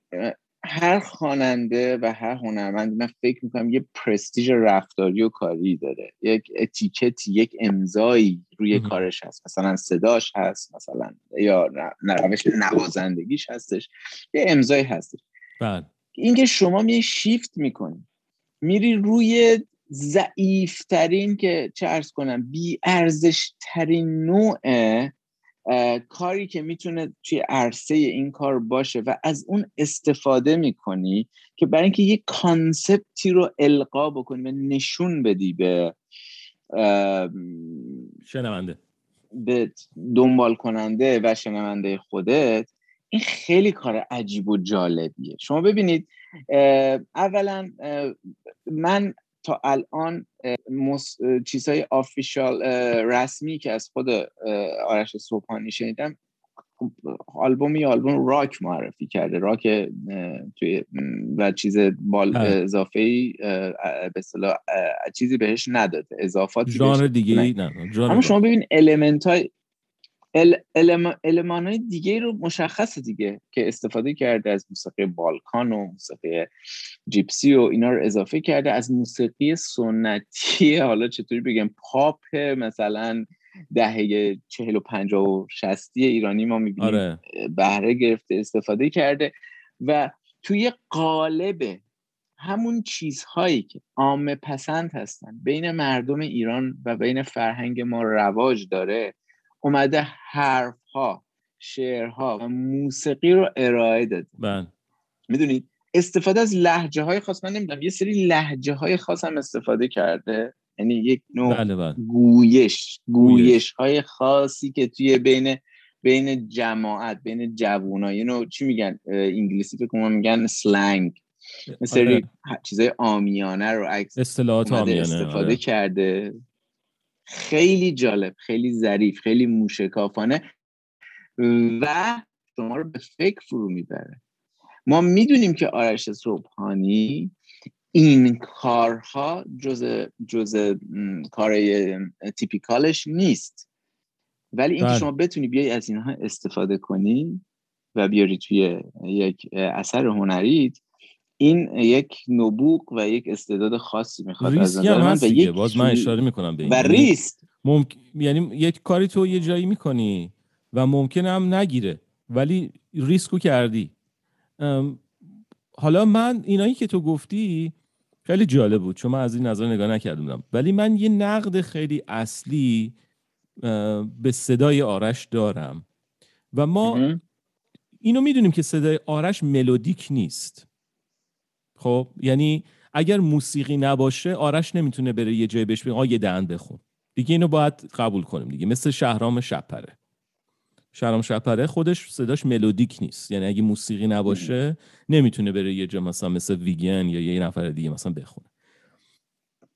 E: هر خواننده و هر هنرمند من فکر می‌کنم یه پرستیژ رفتاری و کاری داره یک اتیکتی یک امضایی روی کارش هست مثلا صداش هست مثلا یا روش نوازندگیش هستش یه امضایی هستش
B: بعد
E: اینکه شما می شیفت می‌کنی میری روی ضعیفترین که چه ارز کنم بی ترین نوع کاری که می‌تونه توی عرصه این کار باشه و از اون استفاده می‌کنی که برای اینکه یک کانسپتی رو القا بکنی و نشون بدی به
B: شنونده.
E: به دنبال کننده و شنونده خودت این خیلی کار عجیب و جالبیه. شما ببینید اولا من تا الان چیزهای آفیشال رسمی که از خود آرش صبحانی شنیدم خب، آلبومی آلبوم راک معرفی کرده. راک توی و چیز بال. اضافه ای به اصطلاح چیزی بهش نداده. اضافات
B: ژانر دیگه ای نه.
E: اما شما ببین المنت های علمان های دیگه رو مشخص دیگه که استفاده کرده از موسیقی بالکان و موسیقی جیپسی و اینا رو اضافه کرده از موسیقی سنتی حالا چطوری بگم پاپ مثلا دهه چهل و پنجاه و شستی ایرانی ما می‌بینیم
B: آره.
E: بهره گرفته استفاده کرده و توی قالب همون چیزهایی که عامه پسند هستن بین مردم ایران و بین فرهنگ ما رواج داره اومده حرف ها شعرها و موسیقی رو ارائه داده.
B: بله.
E: می‌دونید استفاده از لحجه های خاص من نمی‌دونم یه سری لحجه های خاص هم استفاده کرده. یعنی یک نوع
B: بله بله.
E: گویش گویش. های خاصی که توی بین بین جماعت بین جوونا یه نوع چی میگن؟ انگلیسی فکر کنم میگن سلنگ مثل
B: آره.
E: چیزای آمیانه رو عکس
B: اصطلاحات آمیانه
E: استفاده
B: آره.
E: کرده. خیلی جالب خیلی ظریف خیلی موشکافانه و شما رو به فکر فرو می‌بره ما می‌دونیم که آرش صبحانی این کارها جز جز کارهای typical ش نیست ولی اینکه
B: بله.
E: شما بتونی بیای از اینها استفاده کنی و بیاری توی یک اثر هنریت این یک نبوغ و یک استعداد خاصی می‌خواد از نظر من و
B: دیگه.
E: یک
B: باز من اشاره می‌کنم به این.
E: و
B: یعنی
E: ریسک.
B: ممکن... یعنی یک کاری تو یه جایی می‌کنی و ممکنه هم نگیره ولی ریسکو کردی. ام، حالا من اینایی که تو گفتی خیلی جالب بود چون من از این نظر نگاه نکرده بودم ولی من یه نقد خیلی اصلی به صدای آرش دارم. و ما. اینو می‌دونیم که صدای آرش ملودیک نیست. خب یعنی اگر موسیقی نباشه آرش نمی‌تونه بره یه جای بهش بگه یه دهن بخون. دیگه اینو باید قبول کنیم دیگه مثل شهرام شپره. شهرام شپره خودش صداش ملودیک نیست. یعنی اگه موسیقی نباشه نمی‌تونه بره یه جا مثلا مثل ویگن یا یه نفر دیگه مثلا بخونه.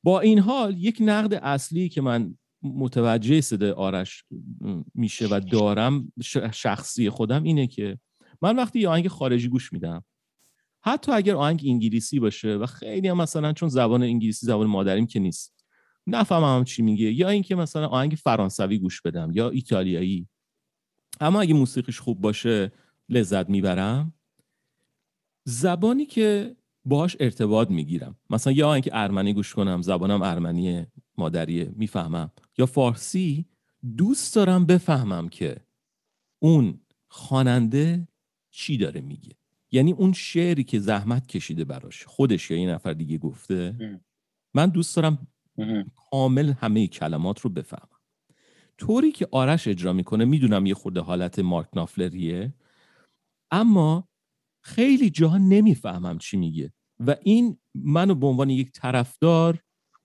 B: با این حال یک نقد اصلی که من متوجه صدای آرش میشه و دارم شخصی خودم اینه که من وقتی یه آهنگ خارجی گوش میدم حتی اگر آهنگ انگلیسی باشه و خیلی هم مثلا چون زبان انگلیسی زبان مادریم که نیست نفهمم هم چی میگه. یا اینکه مثلا آهنگ فرانسوی گوش بدم یا ایتالیایی. اما اگه موسیقیش خوب باشه لذت می‌برم. زبانی که باهاش ارتباط می‌گیرم. مثلا یه آهنگ ارمنی گوش کنم زبانم ارمنی مادریه می‌فهمم. یا فارسی دوست دارم بفهمم که اون خواننده چی داره میگه. یعنی اون شعری که زحمت کشیده براش. خودش یا یه نفر دیگه گفته. من دوست دارم. کامل همه کلمات رو بفهمم. طوری که آرش اجرا می‌کنه می‌دونم یه خورده حالت مارک نافلریه. اما خیلی جاها نمی‌فهمم چی میگه. و این منو به عنوان یک طرفدار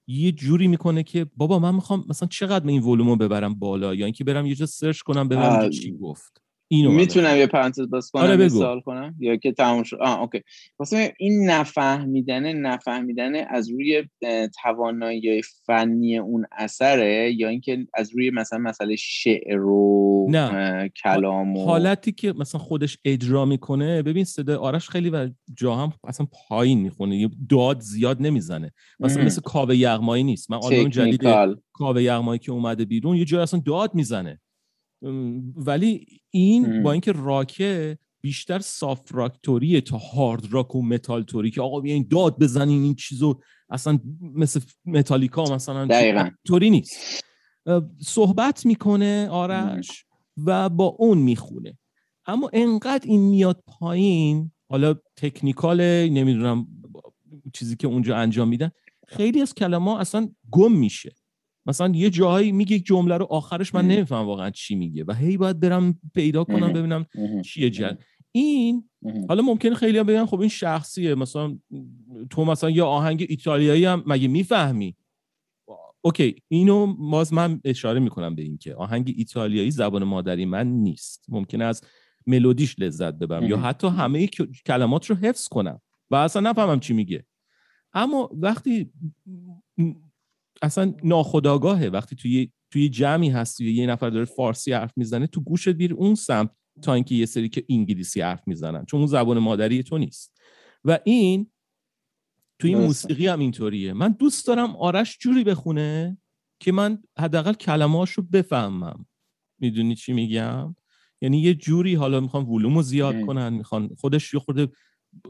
B: یه جوری می‌کنه که بابا من می‌خوام مثلا چقدر من این ولومو ببرم بالا؟ یا اینکه برم یه جا سرچ کنم ببینم چی گفت. اینو
E: می‌تونم یه پرانتز باز کنم
B: آره،.
E: سوال کنم؟ یا که تموم شد؟ آه okay. واسه این نفهمیدنه نفهمیدنه از روی توانایی فنی اون اثره یا اینکه از روی مثلا مسئله شعر و
B: نه.
E: کلام و
B: حالتی که مثلا خودش اجرا می‌کنه ببین صدای آرش خیلی و جا هم اصلا پایین می‌خونه. یه داد زیاد نمی‌زنه. مثلا. مثل کاوه یغمایی نیست. من آلبوم جدید کاوه یغمایی که اومده بیرون یه جای اصلا داد می‌زنه. ولی این. با اینکه راکه بیشتر soft rock توریه تا hard rock و متال توری که آقا بیاین داد بزنین این چیزو اصلا مثل متالیکا مثلا
E: دقیقاً.
B: توری نیست صحبت می‌کنه آرش و با اون می‌خونه اما انقدر این میاد پایین حالا تکنیکال نمی‌دونم چیزی که اونجا انجام میدن خیلی از کلمه اصلا گم میشه مثلا یه جایی میگه یک جمله رو آخرش من. نمیفهم واقعا چی میگه و هی باید برم پیدا کنم. ببینم. چیه جد این. حالا ممکنه خیلی هم بگن خب این شخصیه مثلا تو مثلا یه آهنگ ایتالیایی هم مگه می‌فهمی اوکی اینو باز من اشاره می‌کنم به این که آهنگ ایتالیایی زبان مادری من نیست ممکنه از ملودیش لذت ببرم یا. حتی همه کلمات رو حفظ کنم و اصلا نفهمم چی میگه اما وقتی اصلا ناخداگاهه وقتی توی توی جمعی هستی یه نفر داره فارسی حرف می‌زنه تو گوشت بیر اون سمت تا اینکه یه سری که انگلیسی حرف می‌زنن چون اون زبان مادری تو نیست. و این توی. موسیقی هم اینطوریه. من دوست دارم آرش جوری بخونه که من حداقل کلمه‌هاش رو بفهمم. می‌دونی چی میگم؟ یعنی یه جوری حالا می‌خوان ولومو زیاد
E: ام.
B: کنن می‌خوان خودش یه خورده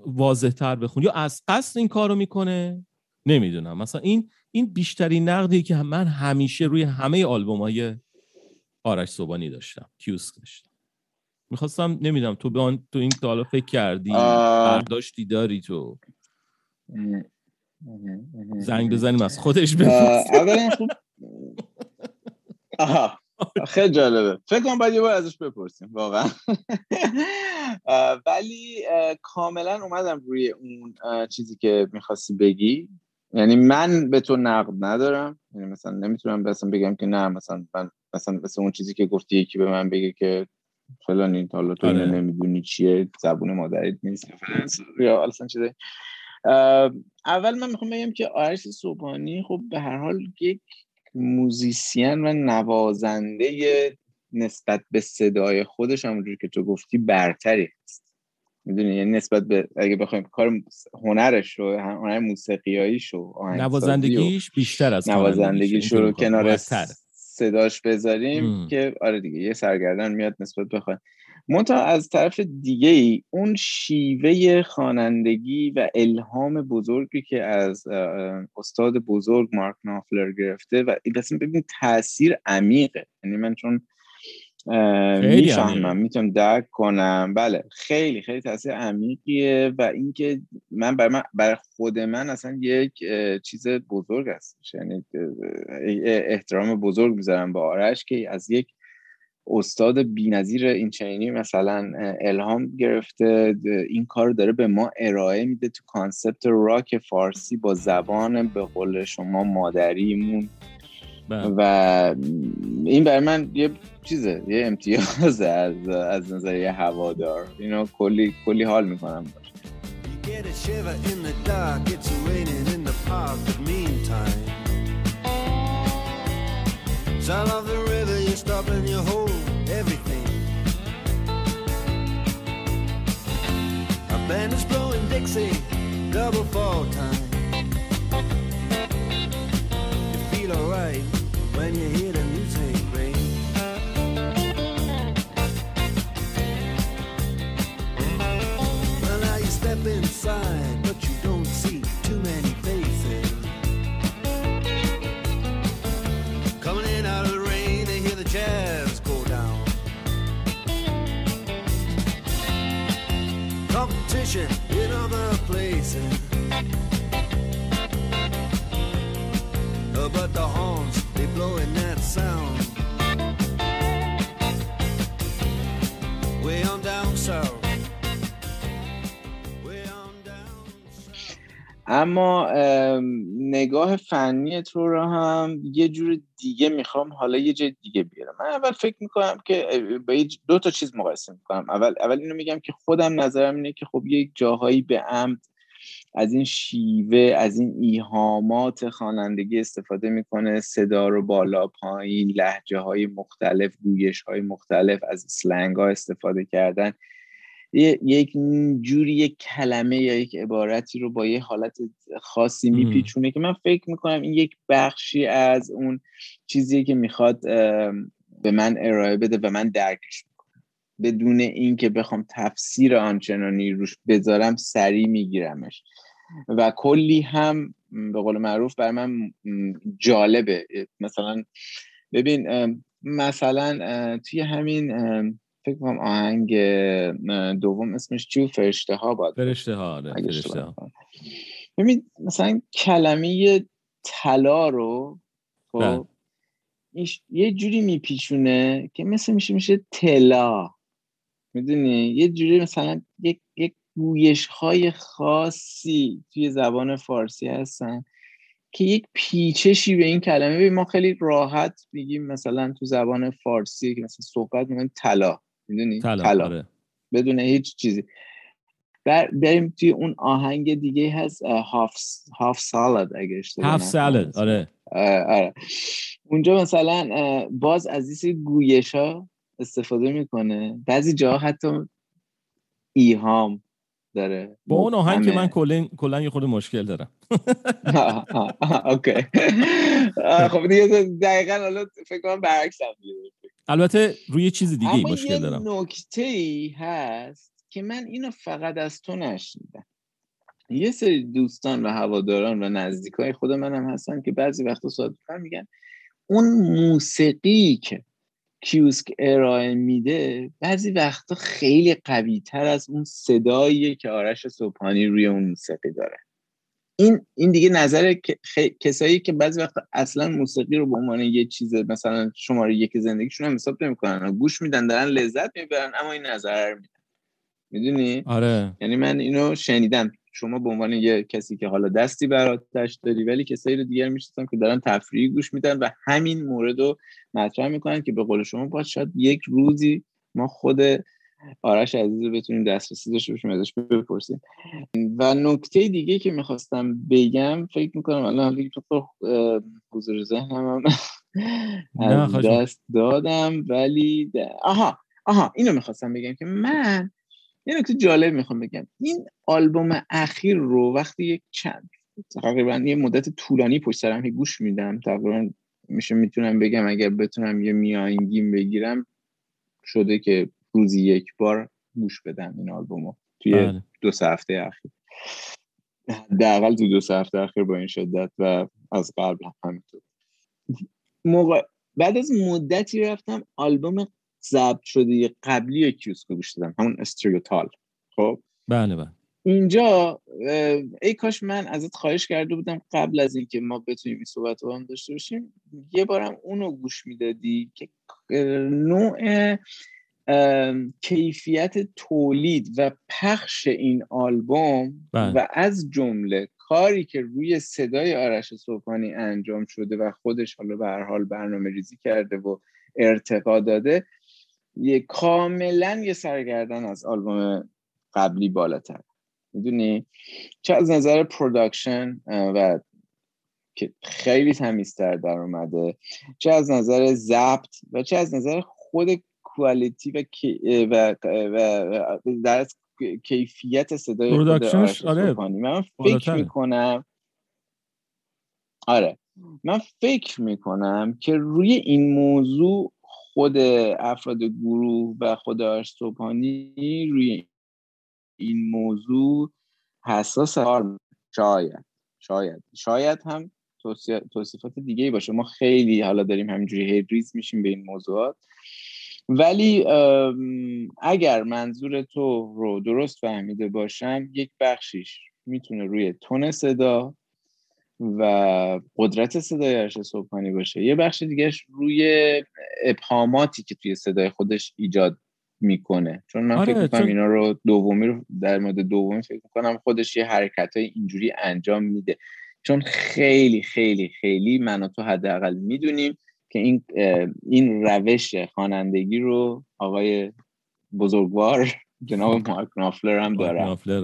B: واضح تر بخون یا از قصد این کارو می‌کنه؟ نمی‌دونم. مثلا این این بیشترین نقدی که من همیشه روی همه آلبوم های آرش صبانی داشتم کیوسک داشتم. می‌خواستم نمی‌دونم تو به آن تو این تا فکر کردی برداشتی داری تو؟ زنگ بزنیم از خودش بپرس
E: اولا خوب آها خیلی جالبه. فکر کنم باید یه بار ازش بپرسیم واقعا. ولی کاملا اومدم روی اون چیزی که می‌خواستی بگی. یعنی من به تو نقد ندارم. یعنی مثلا نمی‌تونم مثلا بگم که نه مثلا من مثلا مثل اون چیزی که گفتی یکی به من بگه که فلان حالا تو اینو آره. نمی‌دونی چیه زبون مادریت نیست یا اصلا چیزه اول من می‌خوام بگم که آرش صبحانی خب به هر حال یک موزیسین و نوازنده نسبت به صدای خودش همونجور که تو گفتی برتری هست. می‌دونی؟ یعنی نسبت به اگه بخوایم کار هنرش رو هنر موسیقیاییش رو
B: نوازندگیش بیشتر از
E: نوازندگیش رو کنار صداش بذاریم که آره دیگه یه سرگردن میاد نسبت بخواد منتها از طرف دیگه ای اون شیوه خوانندگی و الهام بزرگی که از استاد بزرگ مارک نافلر گرفته و بسیم ببین تاثیر عمیقه. یعنی من چون می‌فهمم می‌تونم درک کنم. بله خیلی خیلی تاثیر عمیقیه و اینکه من برای من برای خود من اصلا یک چیز بزرگ است. یعنی احترام بزرگ می‌ذارم به آرش که از یک استاد بینظیر این چینی مثلا الهام گرفته. این کار داره به ما ارائه میده تو کانسپت راک فارسی با زبان به قول شما مادریمون. بله. و این برای من یه چیزه یه امتیازه از از نظر یه هوادار اینو کلی کلی حال می‌کنم Sound of the river, you stop and you hold everything. A band is blowing Dixie, double fall time. Alright when you hear the music ring. Well, now you step inside, but you don't see too many faces. Coming in out of the rain, they hear the jazz go down. Competition in other places. But the horns blowing that sound. Way on down south. اما نگاه فنی تو رو هم یه جور دیگه می‌خوام حالا یه جای دیگه بیارم من اول فکر می‌کنم که به دو تا چیز مقایسه می‌کنم اول اول اینو میگم که خودم نظرم اینه که خب یک جاهایی به عمد از این شیوه از این ایهامات خوانندگی استفاده می‌کنه. صدا رو بالا پایین لحجه های مختلف گویش های مختلف از سلنگ ها استفاده کردن. یک جوری یک کلمه یا یک عبارتی رو با یه حالت خاصی میپیچونه که من فکر می‌کنم این یک بخشی از اون چیزیه که می‌خواد به من ارائه بده و من درکش بدون اینکه بخوام تفسیر آنچنانی روش بذارم سریع میگیرمش. و کلی هم به قول معروف برای من جالبه. مثلا ببین مثلا توی همین فکر کنم آهنگ دوم اسمش چیو فرشته ها باید
B: فرشته ها آره فرشته ها.
E: ببین مثلا کلمه طلا رو خب بله. یه جوری میپیچونه که مثل میشه میشه تلا می‌دونی؟ یه جوری مثلا یک یک گویش های خاصی توی زبان فارسی هستن که یک پیچشی به این کلمه. ما خیلی راحت میگیم مثلا تو زبان فارسی که مثلا صحبت می‌کنیم طلا. می‌دونی؟ طلا آره. بدون هیچ چیزی. بریم توی اون آهنگ دیگه هست هاف هاف سالاد اگه اشتباه
B: هاف سالاد آره.
E: آره. اونجا مثلا باز از این گویش ها استفاده می‌کنه. بعضی جاها حتی ایهام داره.
B: با اون آهنگ که من کلا یه خود مشکل دارم.
E: اوکی. خب دیگه دقیقا حالا فکر کنم برعکس
B: البته روی چیز دیگه ای مشکل دارم.
E: نکته ای هست که من اینو فقط از تو نشنیدم. یه سری دوستان و هواداران و نزدیک های خود منم هستن که بعضی وقتا صادقا میگن اون موسیقی که کیوسک ارائه میده بعضی وقتا خیلی قوی تر از اون صداییه که آرش صبحانی روی اون موسیقی داره. این این دیگه نظر کسایی که بعضی وقت اصلا موسیقی رو به عنوان یه چیز مثلا شماره یک زندگیشون هم حساب نمی‌کنن گوش میدن دارن لذت می‌برن اما این نظر رو میدن. می‌دونی؟
B: آره.
E: یعنی من اینو شنیدم. شما به عنوان یه کسی که حالا دستی براتش داری ولی کسایی رو دیگر می‌شناسم که دارن تفریحی گوش میدن و همین مورد رو مطرح می‌کنن که به قول شما باید شاید یک روزی ما خود آرش عزیز رو بتونیم دسترسی داشته باشیم ازش بپرسیم. و نکته دیگه که می‌خواستم بگم فکر می‌کنم الان تو حضور ذهنم از دست دادم ولی آها آها اینو می‌خواستم بگم که من یه نکته جالب می‌خوام بگم. این آلبوم اخیر رو وقتی یک چند تقریبا یه مدت طولانی پشت سرم گوش میدم تقریبا میشه می‌تونم بگم اگر بتونم یه میانگین بگیرم شده که روزی یک بار گوش بدم این آلبومو توی بله. دو سه هفته اخیر. حداقل تو دو سه هفته اخیر با این شدت و از قبل همینطور. موقع بعد از مدتی رفتم آلبوم ضبط شده قبلی کیوسکو گوش دادم همون استریوتال. خب؟
B: بله بله.
E: اینجا ای کاش من ازت خواهش کرده بودم قبل از اینکه ما بتونیم این صحبت رو هم داشته باشیم یه بارم اونو گوش می‌دادی که نوع کیفیت تولید و پخش این آلبوم
B: بله.
E: و از جمله کاری که روی صدای آرش سبحانی انجام شده و خودش حالا به هر حال برنامه ریزی کرده و ارتقا داده یه کاملا یه سر و گردن از آلبوم قبلی بالاتر. می‌دونی؟ چه از نظر production و که خیلی تمیزتر در اومده چه از نظر ضبط و چه از نظر خود quality و, و, و, در کیفیت صدای
B: production ش آره
E: من فکر می‌کنم آره. من فکر می‌کنم که روی این موضوع خود افراد گروه و خود آرش سبحانی روی این موضوع حساس شاید شاید. شاید هم توصیفات دیگه باشه. ما خیلی حالا داریم همینجوری ریز میشیم به این موضوعات. ولی اگر منظور تو رو درست فهمیده باشم یک بخشیش می‌تونه روی تون صدا و قدرت صدای ارش صبحانی باشه. یه بخش دیگهش روی ابهاماتی که توی صدای خودش ایجاد می‌کنه. چون من آره، فکر می‌کنم اینا رو دومی رو در مورد دومی فکر می‌کنم خودش یه حرکت های اینجوری انجام میده. چون خیلی خیلی خیلی من و تو حداقل می‌دونیم که این این روش خوانندگی رو آقای بزرگوار جناب مارک نافلر هم داره.
B: نافلر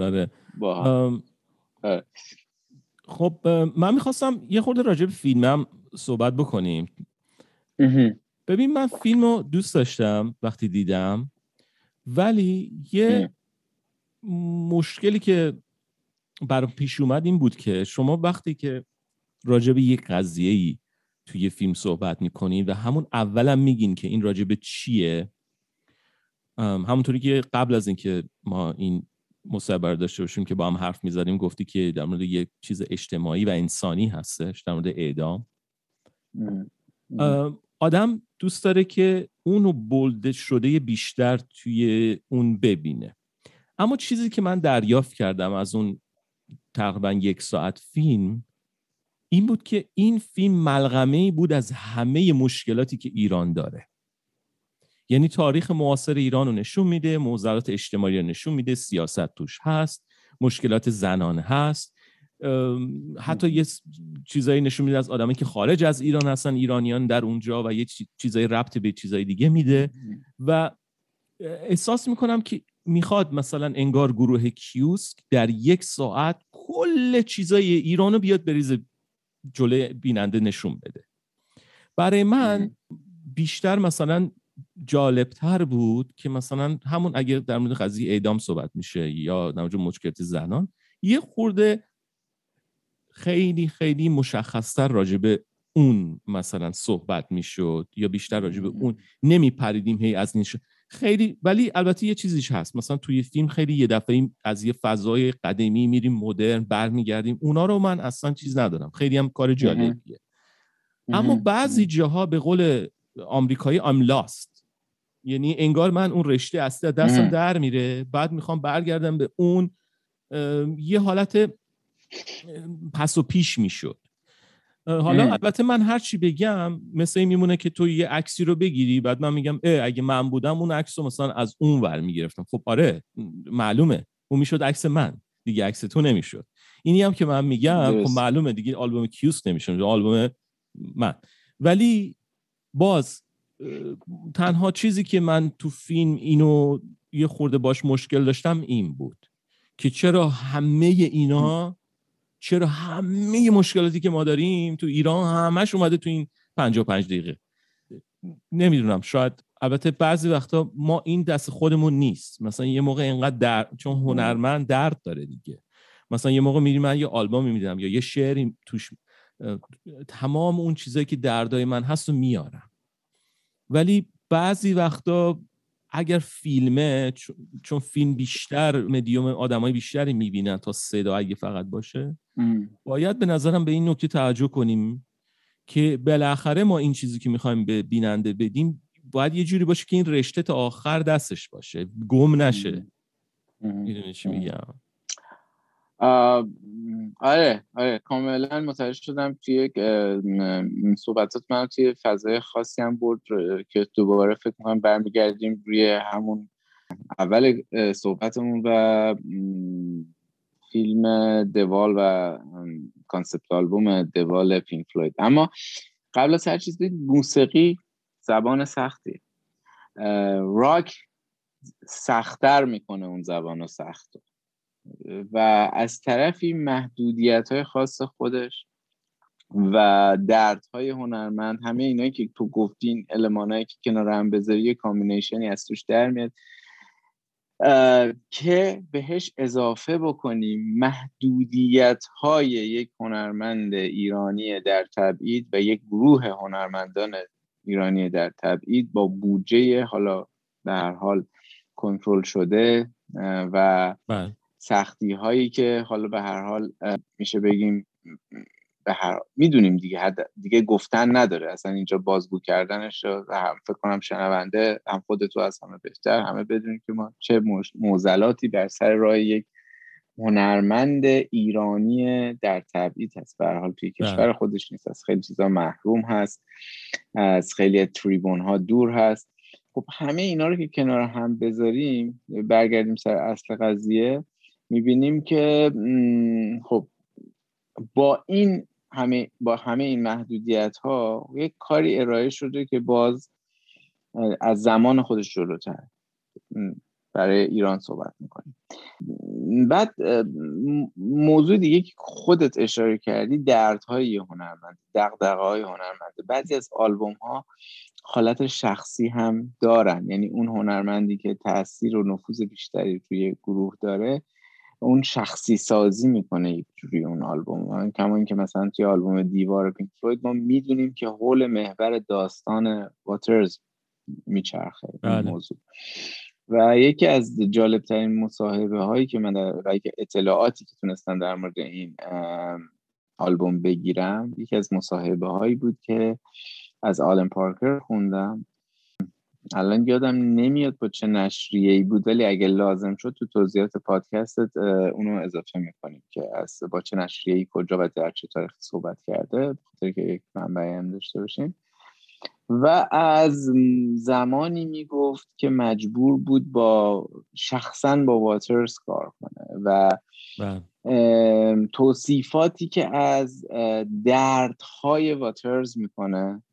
B: آره. خب من می‌خواستم یه خورده راجع به فیلمم صحبت بکنیم. ببین من فیلم رو دوست داشتم وقتی دیدم ولی یه مشکلی که برام پیش اومد این بود که شما وقتی که راجع به یک قضیه ای توی فیلم صحبت می‌کنین و همون اولم میگین که این راجع به چیه همونطوری که قبل از اینکه ما این مصبر داشته باشیم که با هم حرف می‌زدیم گفتی که در مورد یک چیز اجتماعی و انسانی هستش در مورد اعدام. آدم دوست داره که اونو بلده شده بیشتر توی اون ببینه. اما چیزی که من دریافت کردم از اون تقریبا یک ساعت فیلم این بود که این فیلم ملغمه بود از همه مشکلاتی که ایران داره. یعنی تاریخ معاصر ایران رو نشون میده موضوعات اجتماعی رو نشون میده سیاست توش هست مشکلات زنان هست. حتی یه چیزایی نشون میده از آدمایی که خارج از ایران هستن ایرانیان در اونجا و یه چیزایی ربط به چیزای دیگه میده. و احساس می‌کنم که می‌خواد مثلا انگار گروه کیوسک در یک ساعت کل چیزای ایرانو بیاد بریزه جلوی بیننده نشون بده. برای من بیشتر مثلا جالبتر بود که مثلا همون اگر در مورد قضیه اعدام صحبت میشه یا در مورد مشکلات زنان یه خورده خیلی خیلی مشخصتر راجبه اون مثلا صحبت می‌شد یا بیشتر راجبه اون نمیپریدیم هی از این خیلی ولی البته یه چیزیش هست. مثلا توی فیلم خیلی یه دفعه از یه فضای قدیمی میریم مدرن برمیگردیم. اونا رو من اصلا چیز ندارم. خیلی هم کار جالبیه. اما بعضی جاها به قول آمریکایی I'm lost. یعنی انگار من اون رشته اصلی دستم در میره. بعد می‌خوام برگردم به اون یه حالت پس و پیش می‌شد. حالا البته من هر چی بگم مثل این میمونه که تو یه عکسی رو بگیری بعد من میگم اه اگه من بودم اون عکس رو مثلا از اون ور می‌گرفتم. خب آره معلومه. اون می‌شد عکس من. دیگه عکس تو نمی‌شد. اینی هم که من میگم خب معلومه دیگه آلبوم کیوس نمیشه آلبوم من. ولی باز تنها چیزی که من تو فیلم اینو یه خورده باش مشکل داشتم این بود که چرا همه اینا چرا همه مشکلاتی که ما داریم تو ایران همش اومده تو این 55 دقیقه. نمی‌دونم شاید البته بعضی وقتا ما این دست خودمون نیست. مثلا یه موقع اینقدر در... چون هنرمند درد داره دیگه. مثلا یه موقع میریم من یه آلبوم میدم یا یه شعری توش تمام اون چیزایی که دردای من هست رو میارم. ولی بعضی وقتا اگر فیلمه چون فیلم بیشتر مدیوم آدمای بیشتری می‌بینن تا صدا اگه فقط باشه باید به نظرم به این نکته توجه کنیم که بالاخره ما این چیزی که می‌خوایم به بیننده بدیم باید یه جوری باشه که این رشته تا آخر دستش باشه. گم نشه. می‌دونی چی میگم؟
E: آره آره کاملا متوجه شدم توی صحبتات من توی فضای خاصی هم برد که دوباره فکر کنم برمیگردیم روی همون اول صحبتمون و فیلم The Wall و concept آلبوم The Wall پینک فلوید. اما قبل از هر چیز موسیقی زبان سختی. راک سختتر می‌کنه اون زبان سخت. و از طرفی محدودیت های خاص خودش و دردهای هنرمند همه اینایی که تو گفتین المانایی که کنار هم بذاری یه کامبینیشنی از توش در میاد که بهش اضافه بکنیم محدودیت های یک هنرمند ایرانی در تبعید و یک گروه هنرمندان ایرانی در تبعید با بودجه حالا به هر حال کنترل شده و بله. سختی هایی که حالا به هر حال میشه بگیم به هر می‌دونیم دیگه حد دیگه گفتن نداره. اصلا اینجا بازگو کردنش رو هم فکر کنم شنونده هم خودتو از همه بهتر همه بدونیم که ما چه موزلاتی در سر راه یک هنرمند ایرانی در تبعید هست. به حال توی بله. کشور خودش نیست. از خیلی چیزا محروم هست. از خیلی تریبون ها دور هست. خب همه اینا رو که کنار هم بذاریم برگردیم سر اصل قضیه. می‌بینیم که خب با این همه با همه این محدودیت ها یک کاری ارائه شده که باز از زمان خودش جلوتر برای ایران صحبت می‌کنیم. بعد موضوع دیگه که خودت اشاره کردی دردهای هنرمند دقدقه های هنرمند. بعضی از آلبوم ها حالت شخصی هم دارن. یعنی اون هنرمندی که تاثیر و نفوذ بیشتری توی گروه داره اون شخصی سازی می‌کنه یک جوری اون آلبوم. کما اینکه مثلا توی آلبوم دیوار پینک فلوید ما می‌دونیم که حول محور داستان واترز میچرخه بله. موضوع. و یکی از جالب ترین مصاحبه هایی که من در اطلاعاتی که تونستم در مورد این آلبوم بگیرم یکی از مصاحبه هایی بود که از آلن پارکر خوندم. الان یادم نمیاد با چه نشریه ای بود ولی اگه لازم شد تو توضیحات پادکستت اونو اضافه می‌کنیم که از با چه نشریه ای کجا و در چه تاریخ صحبت کرده بخاطر که یک منبعی هم داشته باشیم و از زمانی می‌گفت که مجبور بود با شخصا با واترز کار کنه و بله. توصیفاتی که از دردهای واترز می‌کنه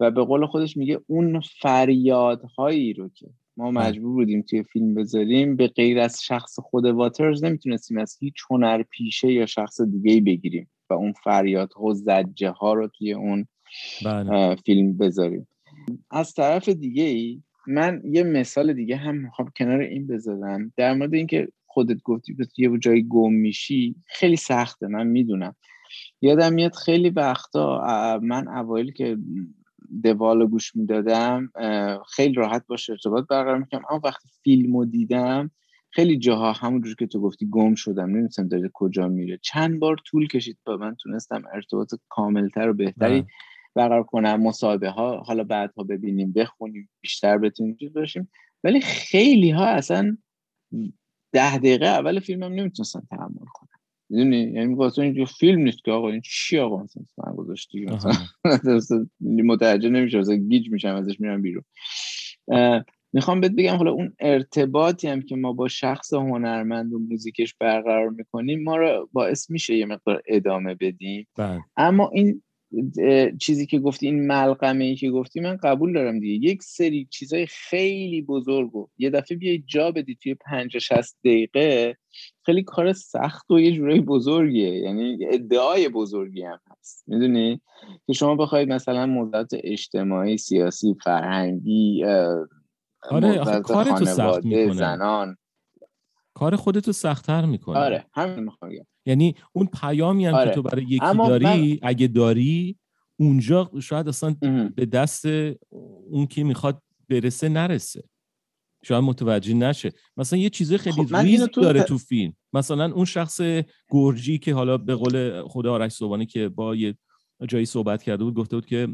E: و به قول خودش میگه اون فریادهایی رو که ما. مجبور بودیم توی فیلم بذاریم به غیر از شخص خود واترز نمی‌تونستیم از هیچ هنر پیشه یا شخص دیگه بگیریم و اون فریادها و زجه ها رو توی اون بله. فیلم بذاریم از طرف دیگه ای من یه مثال دیگه هم می‌خوام کنار این بذارم در مورد اینکه خودت گفتی که یه جایی گم میشی خیلی سخته من می‌دونم یادم میاد خیلی وقتا من اوایل که دوال گوش می‌دادم خیلی راحت باشه ارتباط برقرار می‌کنم اما وقتی فیلم رو دیدم خیلی جاها همونجور که تو گفتی گم شدم نمی‌دونستم داره کجا میره. چند بار طول کشید با من تونستم ارتباط کاملتر و بهتری برقرار کنم. مصاحبه ها حالا بعدها ببینیم بخونیم بیشتر بتونیم چیز باشیم. ولی خیلی ها اصلا ده دقیقه اول فیلم هم نمی‌تونستن تحمل کنن. می‌دونی؟ یعنی واسه اینجا فیلم نیست که آقا این چی آقا مثلا من گذاشتی مثلا متوجه نمیشه مثلا گیج میشم ازش میرم بیرون. می‌خوام بهت بگم حالا اون ارتباطی هم که ما با شخص هنرمند و موزیکش برقرار می‌کنیم ما رو باعث میشه یه مقدار ادامه بدیم.
B: بله.
E: اما این چیزی که گفتی این ملغمه ای که گفتی من قبول دارم دیگه. یک سری چیزای خیلی بزرگ و یه دفعه بیای جا بدی توی پنج شست دقیقه خیلی کار سخت و یه جورایی بزرگیه. یعنی ادعای بزرگی هم هست. می‌دونی؟ که شما بخواید مثلا موضوعات اجتماعی سیاسی فرهنگی
B: آره کار تو سخت می‌کنه.
E: زنان.
B: کار خودتو سختتر می‌کنه.
E: آره همین می‌خوام
B: یعنی اون پیامی هم
E: آره.
B: که تو برای یکی داری اگه داری اونجا شاید اصلا به دست اون که می‌خواد برسه نرسه. شاید متوجه نشه. مثلا یه چیز خیلی خب ریز تو داره تو فیلم. مثلا اون شخص گرجی که حالا به قول خدا آرش صوبانی که با یه جایی صحبت کرده بود گفته بود که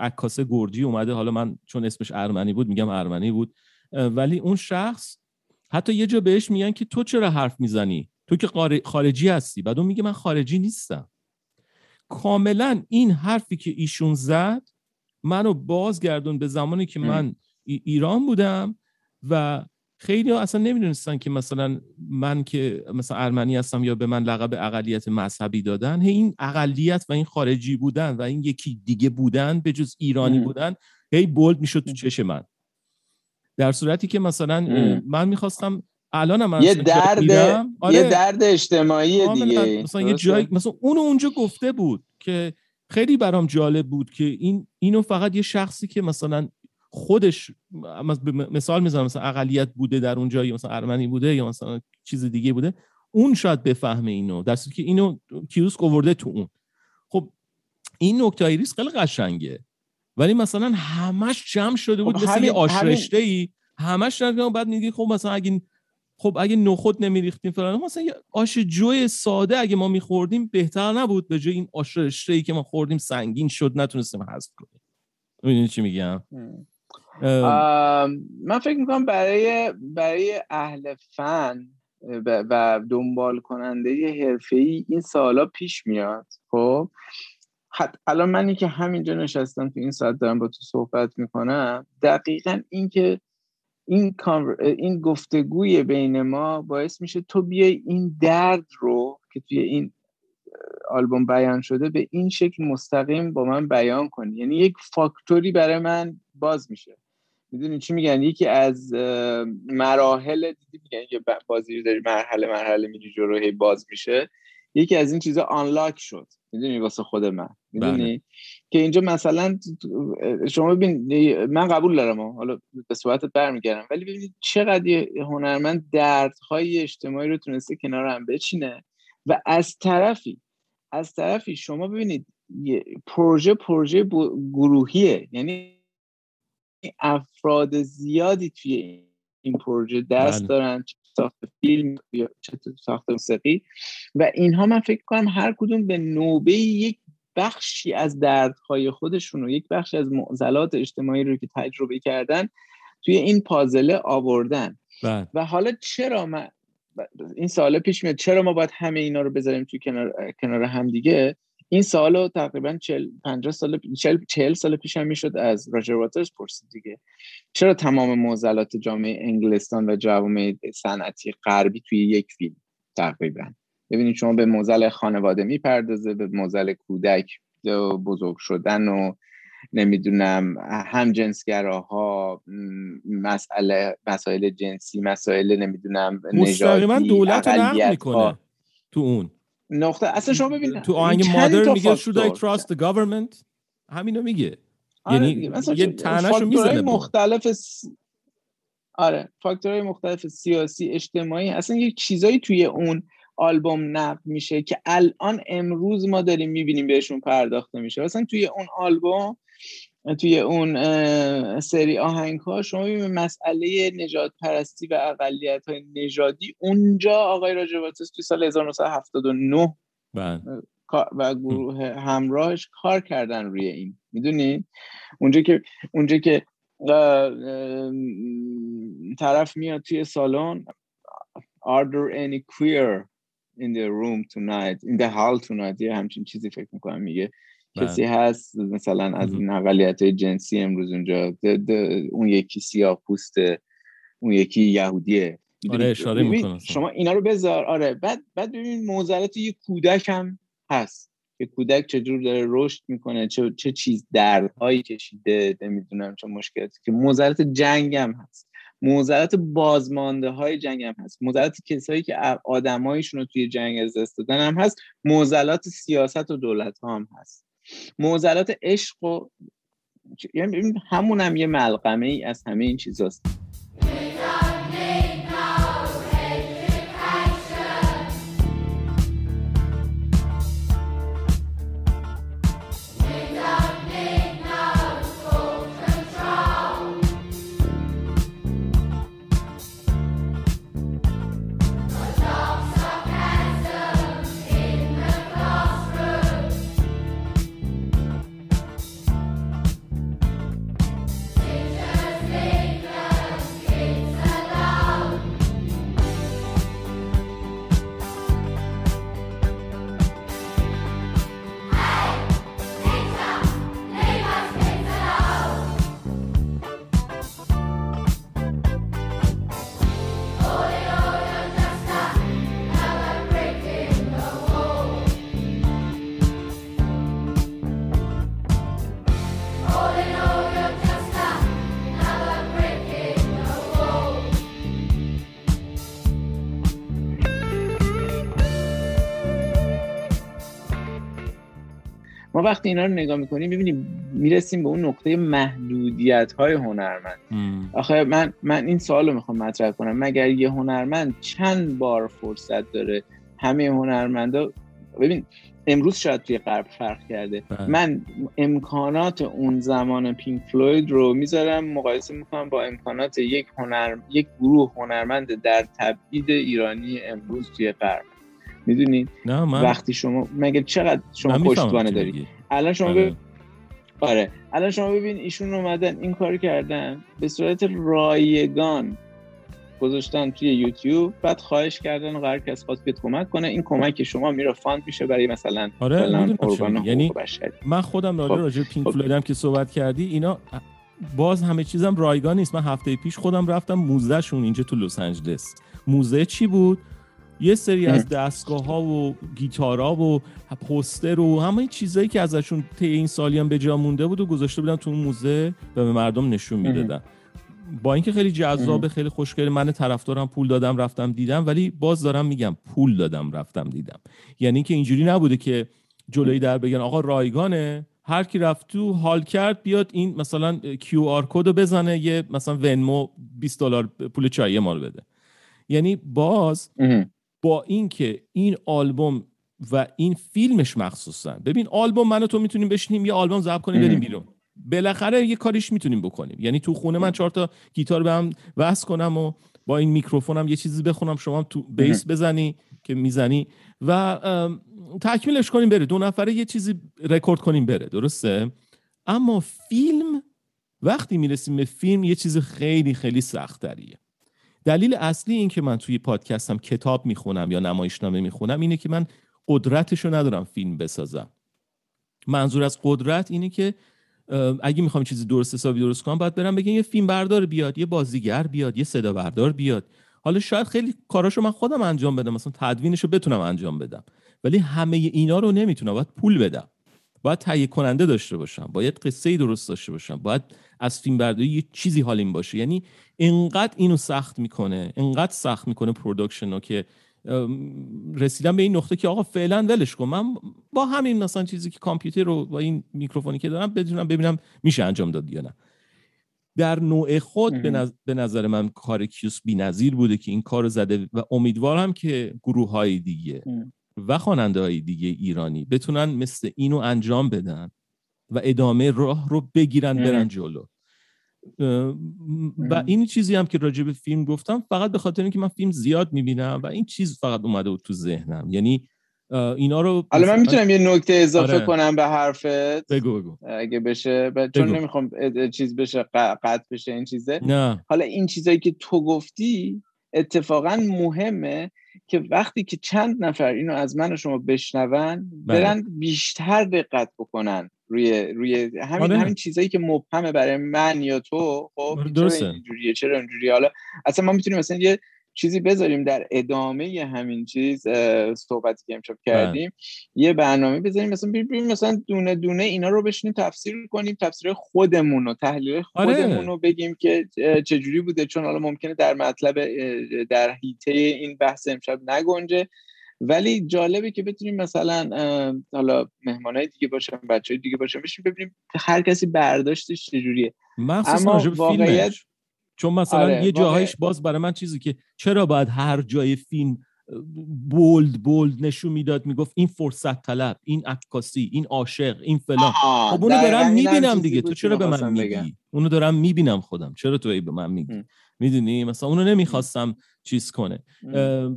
B: عکاس گرجی اومده. حالا من چون اسمش ارمنی بود میگم ارمنی بود. ولی اون شخص حتی یه جا بهش میگن که تو چرا حرف می‌زنی؟ تو که خارجی هستی. بعد اون میگه من خارجی نیستم. کاملا این حرفی که ایشون زد منو بازگردون به زمانی که من ایران بودم و خیلی ها اصلا نمی‌دونستن که مثلا من که مثلا ارمنی هستم یا به من لقب اقلیت مذهبی دادن. هی این اقلیت و این خارجی بودن و این یکی دیگه بودن به جز ایرانی بودن هی بولد می‌شد تو چش من. در صورتی که مثلا من می‌خواستم الان من
E: یه درد
B: آره
E: یه درد اجتماعی دیگه.
B: مثلا یه جای مثلا اونو اونجا گفته بود که خیلی برام جالب بود که این اینو فقط یه شخصی که مثلا خودش مثال می‌زنم مثلا اقلیت بوده در اون جایی مثلا ارمنی بوده یا مثلا چیز دیگه بوده اون شاید بفهمه اینو. در که اینو کیوسک آورده تو اون. خب این نکته ریس خیلی قشنگه. ولی مثلا همش جمع شده بود خب مثل یه آشرشته ای همش بعد میگی خب مثلا اگه خب اگه نخود نمیریختیم فلان مثلا یه آش جوی ساده اگه ما میخوردیم بهتر نبود. به جای این آش رشته ای که ما خوردیم سنگین شد نتونستیم حذف کنیم. می‌دونی چی میگم؟
E: من فکر می‌کنم برای برای اهل فن و دنبال کننده ای این سالا پیش میاد. خب؟ الان منی که همینجا نشستم تو این ساعت دارم با تو صحبت می‌کنم دقیقا این که این, این گفتگوی بین ما باعث میشه تو بیای این درد رو که توی این آلبوم بیان شده به این شکل مستقیم با من بیان کنی. یعنی یک فاکتوری برای من باز میشه. می‌دونی چی میگن؟ یکی از مراحل دیدی میگن که بازی داری مرحله مرحله میری جلو باز میشه. یکی از این چیزا آنلاک شد. می‌دونی واسه خود من. می‌دونی؟ بله. که اینجا مثلا شما ببین من قبول دارم حالا به صورتت برمیگردم. ولی ببینید چقدر هنرمند دردهای اجتماعی رو تونسته کنار هم بچینه و از طرفی از طرفی شما ببینید پروژه پروژه گروهیه. یعنی افراد زیادی توی این پروژه دست بله. دارن. ساخت فیلم یا ساخت موسیقی. و اینها من فکر کنم هر کدوم به نوبه یک بخشی از دردهای خودشون و یک بخشی از معضلات اجتماعی رو که تجربه کردن توی این پازله آوردن.
B: بله.
E: و حالا چرا من این سال پیش میاد چرا ما باید همه اینا رو بذاریم توی کنار, کنار هم دیگه؟ این سال تقریبا 40 50 سال 40 40 سال پیش هم می‌شد از راجر واترز پرسید دیگه. چرا تمام معضلات جامعه انگلستان و جوامع صنعتی غربی توی یک فیلم تقریبا؟ ببینید شما به معضل خانواده می‌پردازه به معضل کودک بزرگ شدن و نمی‌دونم هم جنسگراها مسئله مسائل جنسی مسائل نمی‌دونم
B: نژادی دولت رو می‌کنه تو اون.
E: نقطه اصلا شما ببینید
B: تو آهنگ مادر میگه should I trust the government همینو میگه. آره یعنی یه تنشو می‌زنه
E: مختلف س... آره فاکتورهای مختلف سیاسی اجتماعی اصلا یه چیزایی توی اون آلبوم نقد میشه که الان امروز ما داریم می‌بینیم بهشون پرداخته میشه. مثلا توی اون آلبوم توی اون سری آهنگ ها شما مسئله نجات پرستی و اقلیت های نژادی اونجا آقای راجواتس توی سال 1979
B: بله.
E: و گروه همراهش کار کردن روی این می‌دونی اونجا که اونجا که طرف میاد توی سالن are there any queer in the room tonight in the hall tonight یه همچین چیزی فکر می‌کنم میگه. کسی هست مثلا از این اقلیت جنسی امروز اونجا ده ده اون یکی سیاه پوسته اون یکی یهودیه.
B: آره اشاره
E: شما اینا رو بذار. آره بعد بعد ببین موزلات یه کودک هم هست. که کودک چجور داره رشد می‌کنه چه چه چیز دردهایی کشیده نمی‌دونم چه مشکلاتی که. موزلات جنگ هم هست. موزلات بازمانده های جنگ هم هست. موزلات کسایی که آدمایشون رو توی جنگ از دست دادن هم هست. موزلات سیاست و دولت ها هم هست. موزلات عشق و یعنی همون هم یه ملغمه ای از همه این چیزاست. وقتی اینا رو نگاه می‌کنیم ببینیم می‌رسیم به اون نقطه محدودیت های هنرمند آخه من من این سوال رو می‌خوام مطرح کنم. مگر یه هنرمند چند بار فرصت داره همه هنرمندا؟ ببین امروز شاید توی غرب فرق کرده. بله. من امکانات اون زمان پینک فلوید رو می‌ذارم مقایسه می‌کنم با امکانات یک هنر یک گروه هنرمند در تبعید ایرانی امروز توی غرب. می‌دونید. وقتی شما مگه چقدر شما پشتوانه دارید الان شما آره. ببین آره. الان شما ببین ایشون اومدن این کار کردن. به صورت رایگان گذاشتن توی یوتیوب. بعد خواهش کردن هر کس خواست بیاد کمک کنه. این کمک شما میره fund میشه برای مثلا
B: آره یعنی من خودم راجع خب. راجع پینک فلویدم که صحبت کردی اینا باز همه چیزم رایگان نیست. من هفته پیش خودم رفتم موزه شون اینجا تو لس آنجلس. موزه چی بود؟ یه سری از دستگاه ها و گیتارا و پوستر و همه چیزایی که ازشون طی این سالی هم به جا مونده بود و گذاشته بودن تو موزه و به مردم نشون می‌دادن. با اینکه خیلی جذاب خیلی خوشگل من طرفدارم پول دادم رفتم دیدم ولی باز دارم میگم پول دادم رفتم دیدم. یعنی که اینجوری نبوده که جلوی در بگن آقا رایگانه هر کی رفت تو حال کرد بیاد این مثلا کیو آر کد بزنه یه مثلا ونمو 20 دلار پول چای ما رو بده. یعنی باز با اینکه این آلبوم و این فیلمش مخصوصا. ببین آلبوم من و تو می‌تونیم بشینیم یه آلبوم ضبط کنیم بریم بیرون. بالاخره یه کاریش می‌تونیم بکنیم. یعنی تو خونه من چهار تا گیتار به هم وصل کنم و با این میکروفونم یه چیزی بخونم شما تو بیس بزنی که می‌زنی. و تکمیلش کنیم بره. دو نفره یه چیزی رکورد کنیم بره. درسته؟ اما فیلم وقتی می‌رسیم به فیلم یه چیز خیلی خیلی سخت دلیل اصلی این که من توی پادکستم کتاب می‌خونم یا نمایشنامه می‌خونم اینه که من قدرتش رو ندارم فیلم بسازم. منظور از قدرت اینه که اگه می‌خوام چیزی درست حسابی درست کنم باید برم بگم یه فیلم بردار بیاد یه بازیگر بیاد یه صدا بردار بیاد. حالا شاید خیلی کاراشو من خودم انجام بدم مثلا تدوینش رو بتونم انجام بدم. ولی همه اینا رو نمی‌تونم باید پول بدم. باید تهیه کننده داشته باشم باید قصه درست داشته باشم باید از فیلم برداری یه چیزی حالیم باشه. یعنی انقدر اینو سخت می‌کنه انقدر سخت می‌کنه production رو که رسیدم به این نقطه که آقا فعلا ولش کن. من با همین مثلا چیزی که کامپیوتر رو با این میکروفونی که دارم بدونم ببینم میشه انجام داد یا نه. در نوع خود به نظر من کار کیوسک بی نظیر بوده که این کار زده و امیدوارم که گروه های دیگه و خواننده های دیگه ایرانی بتونن مثل اینو انجام بدن. و ادامه راه رو بگیرن برن جلو. و این چیزی هم که راجع به فیلم گفتم فقط به خاطر اینکه من فیلم زیاد می‌بینم و این چیز فقط اومده بود تو ذهنم. یعنی اینا رو
E: حالا من می‌تونم یه نکته اضافه
B: آره.
E: کنم به حرفت؟
B: بگو بگو.
E: اگه بشه ب- چون
B: بگو.
E: نمی‌خوام چیز بشه قطع بشه این چیزه.
B: نه.
E: حالا این چیزایی که تو گفتی اتفاقا مهمه که وقتی که چند نفر اینو از من و شما بشنون
B: بله.
E: برن بیشتر دقت بکنن. روی روی همین
B: آره.
E: همین چیزایی که مبهمه برای من یا تو خب
B: آره،
E: چرا
B: درسته.
E: اینجوریه چرا اینجوریه حالا اصلا ما می‌تونیم مثلا یه چیزی بذاریم در ادامه همین چیز صحبتی که امشب
B: بله.
E: کردیم یه برنامه بذاریم مثلا بریم مثلا دونه دونه اینا رو بشینیم تفسیر کنیم تفسیر خودمون رو تحلیل
B: آره.
E: خودمون رو بگیم که چجوری بوده چون حالا ممکنه در مطلب در هیته این بحث امشب نگنجه ولی جالبه که بتونیم مثلا حالا مهمانای دیگه باشن بچه های دیگه باشن بشیم ببینیم هر کسی برداشتش چجوریه. اما واقعیت-
B: فیلمش. چون مثلا
E: آره،
B: یه
E: واقع-
B: جاهایش باز برای من چیزی که چرا باید هر جای فیلم بولد بولد نشون می‌داد می‌گفت این فرصت طلب این عکاسی این عاشق این فلان. خب اونو دارم می‌بینم دیگه. تو چرا به من
E: بگم.
B: میگی؟ اونو دارم می‌بینم خودم. چرا تو ای به من میگی. می‌دونی؟ مثلا اونو نمی‌خواستم چیز کنه.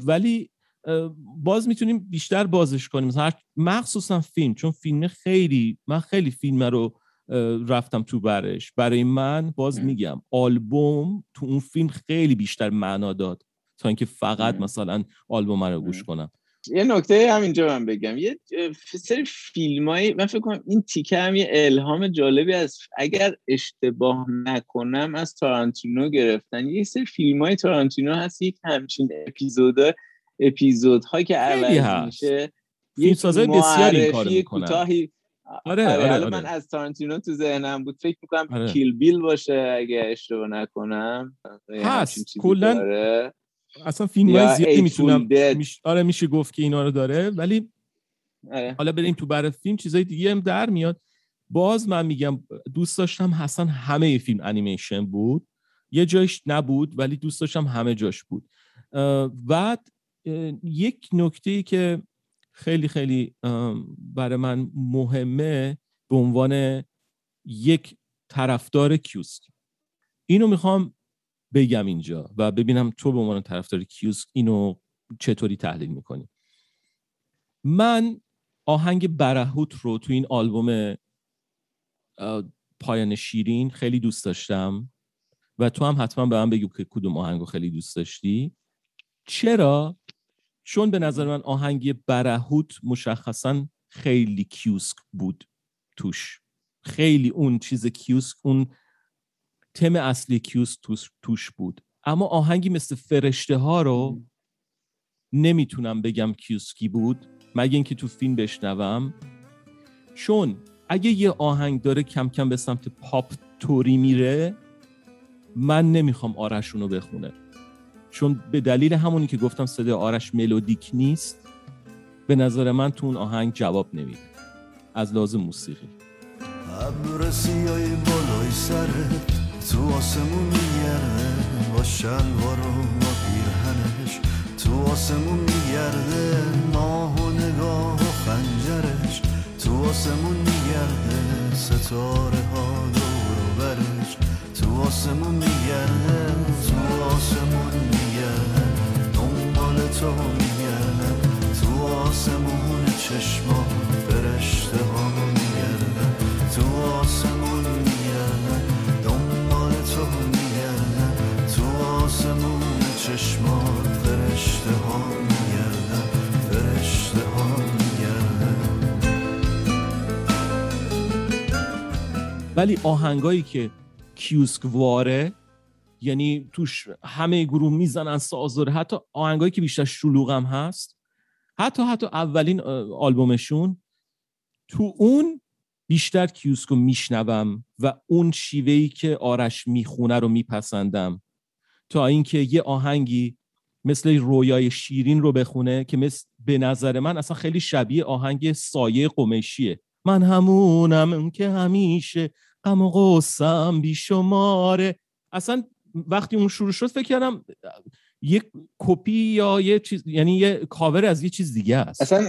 B: ولی باز می‌تونیم بیشتر بازش کنیم مثلا هر- مخصوصا فیلم چون فیلم خیلی من خیلی فیلم رو رفتم تو برش برای من باز. میگم آلبوم تو اون فیلم خیلی بیشتر معنا داد تا اینکه فقط. مثلا آلبوم رو گوش. کنم
E: یه نکته همینجا من بگم یه سری فیلم من فکر کنم این تیکه هم یه الهام جالبی از اگر اشتباه نکنم از تارانتینو گرفتن یه سری فیلم های تارانتینو هست یک همچین اپیزود اپیزودها که عوض. میشه
B: فیلمسازای
E: یک
B: بسیاری این کارو می‌کنن.
E: کوتاهی
B: آره،
E: آره,
B: آره، آره.
E: من از تارانتینو تو ذهنم بود فکر می‌کنم
B: آره.
E: کیل بیل باشه اگه اشتباه نکنم یه
B: هست. کلاً. اصلا فیلم های زیادی می‌تونم. میش... آره میشه گفت که اینا رو داره ولی
E: آره.
B: حالا بریم تو برای فیلم چیزای دیگه هم در میاد باز من میگم دوست داشتم حسن همه فیلم انیمیشن بود یه جایش نبود ولی دوست داشتم همه جاش بود اه، یک نکته که خیلی خیلی برای من مهمه به عنوان یک طرفدار کیوسک. اینو می‌خوام بگم اینجا و ببینم تو به عنوان طرفدار کیوسک اینو چطوری تحلیل می‌کنی. من آهنگ برهوت رو تو این آلبوم پایان شیرین خیلی دوست داشتم و تو هم حتما به من بگو که کدوم آهنگ رو خیلی دوست داشتی. چرا؟ چون به نظر من آهنگ برهوت مشخصا خیلی کیوسک بود توش. خیلی اون چیز کیوسک اون تم اصلی کیوسک توش, بود. اما آهنگی مثل فرشته ها رو نمی‌تونم بگم کیوسکی بود مگه اینکه تو فیلم بشنوم. چون اگه یه آهنگ داره کم کم به سمت پاپ توری میره من نمی‌خوام آرش رو بخونه. چون به دلیل همونی که گفتم صدای آرش ملودیک نیست به نظر من تو اون آهنگ جواب نمیده. از لازم موسیقی.
D: ابر سیای بالای سرت تو آسمون میگرده با شلوار و با پیرهنش تو آسمون میگرده ماه و نگاه و خنجرش تو آسمون میگرده ستاره ها دور و برش تو آسمون میگرده تو آسمون میگرده دنبال تو میگرده تو آسمون چشما فرشته ها میگرده تو آسمون میگرده دنبال تو میگرده تو آسمون چشما فرشته ها
B: ولی آهنگایی که کیوسکواره یعنی توش همه گروه می‌زنن سازوره حتی آهنگایی که بیشتر شلوغ هم هست حتی حتی اولین آلبومشون تو اون بیشتر کیوسکو میشنوم و اون شیوهی که آرش می‌خونه رو میپسندم. تا اینکه یه آهنگی مثل رویای شیرین رو بخونه که مثل به نظر من اصلا خیلی شبیه آهنگ سایه قمیشیه. من همونم که همیشه غم و غصم بیشماره. اصلا وقتی اون شروع شد فکر کردم یک کپی یا یه چیز یعنی یه کاور از یه چیز دیگه است.
E: اصلا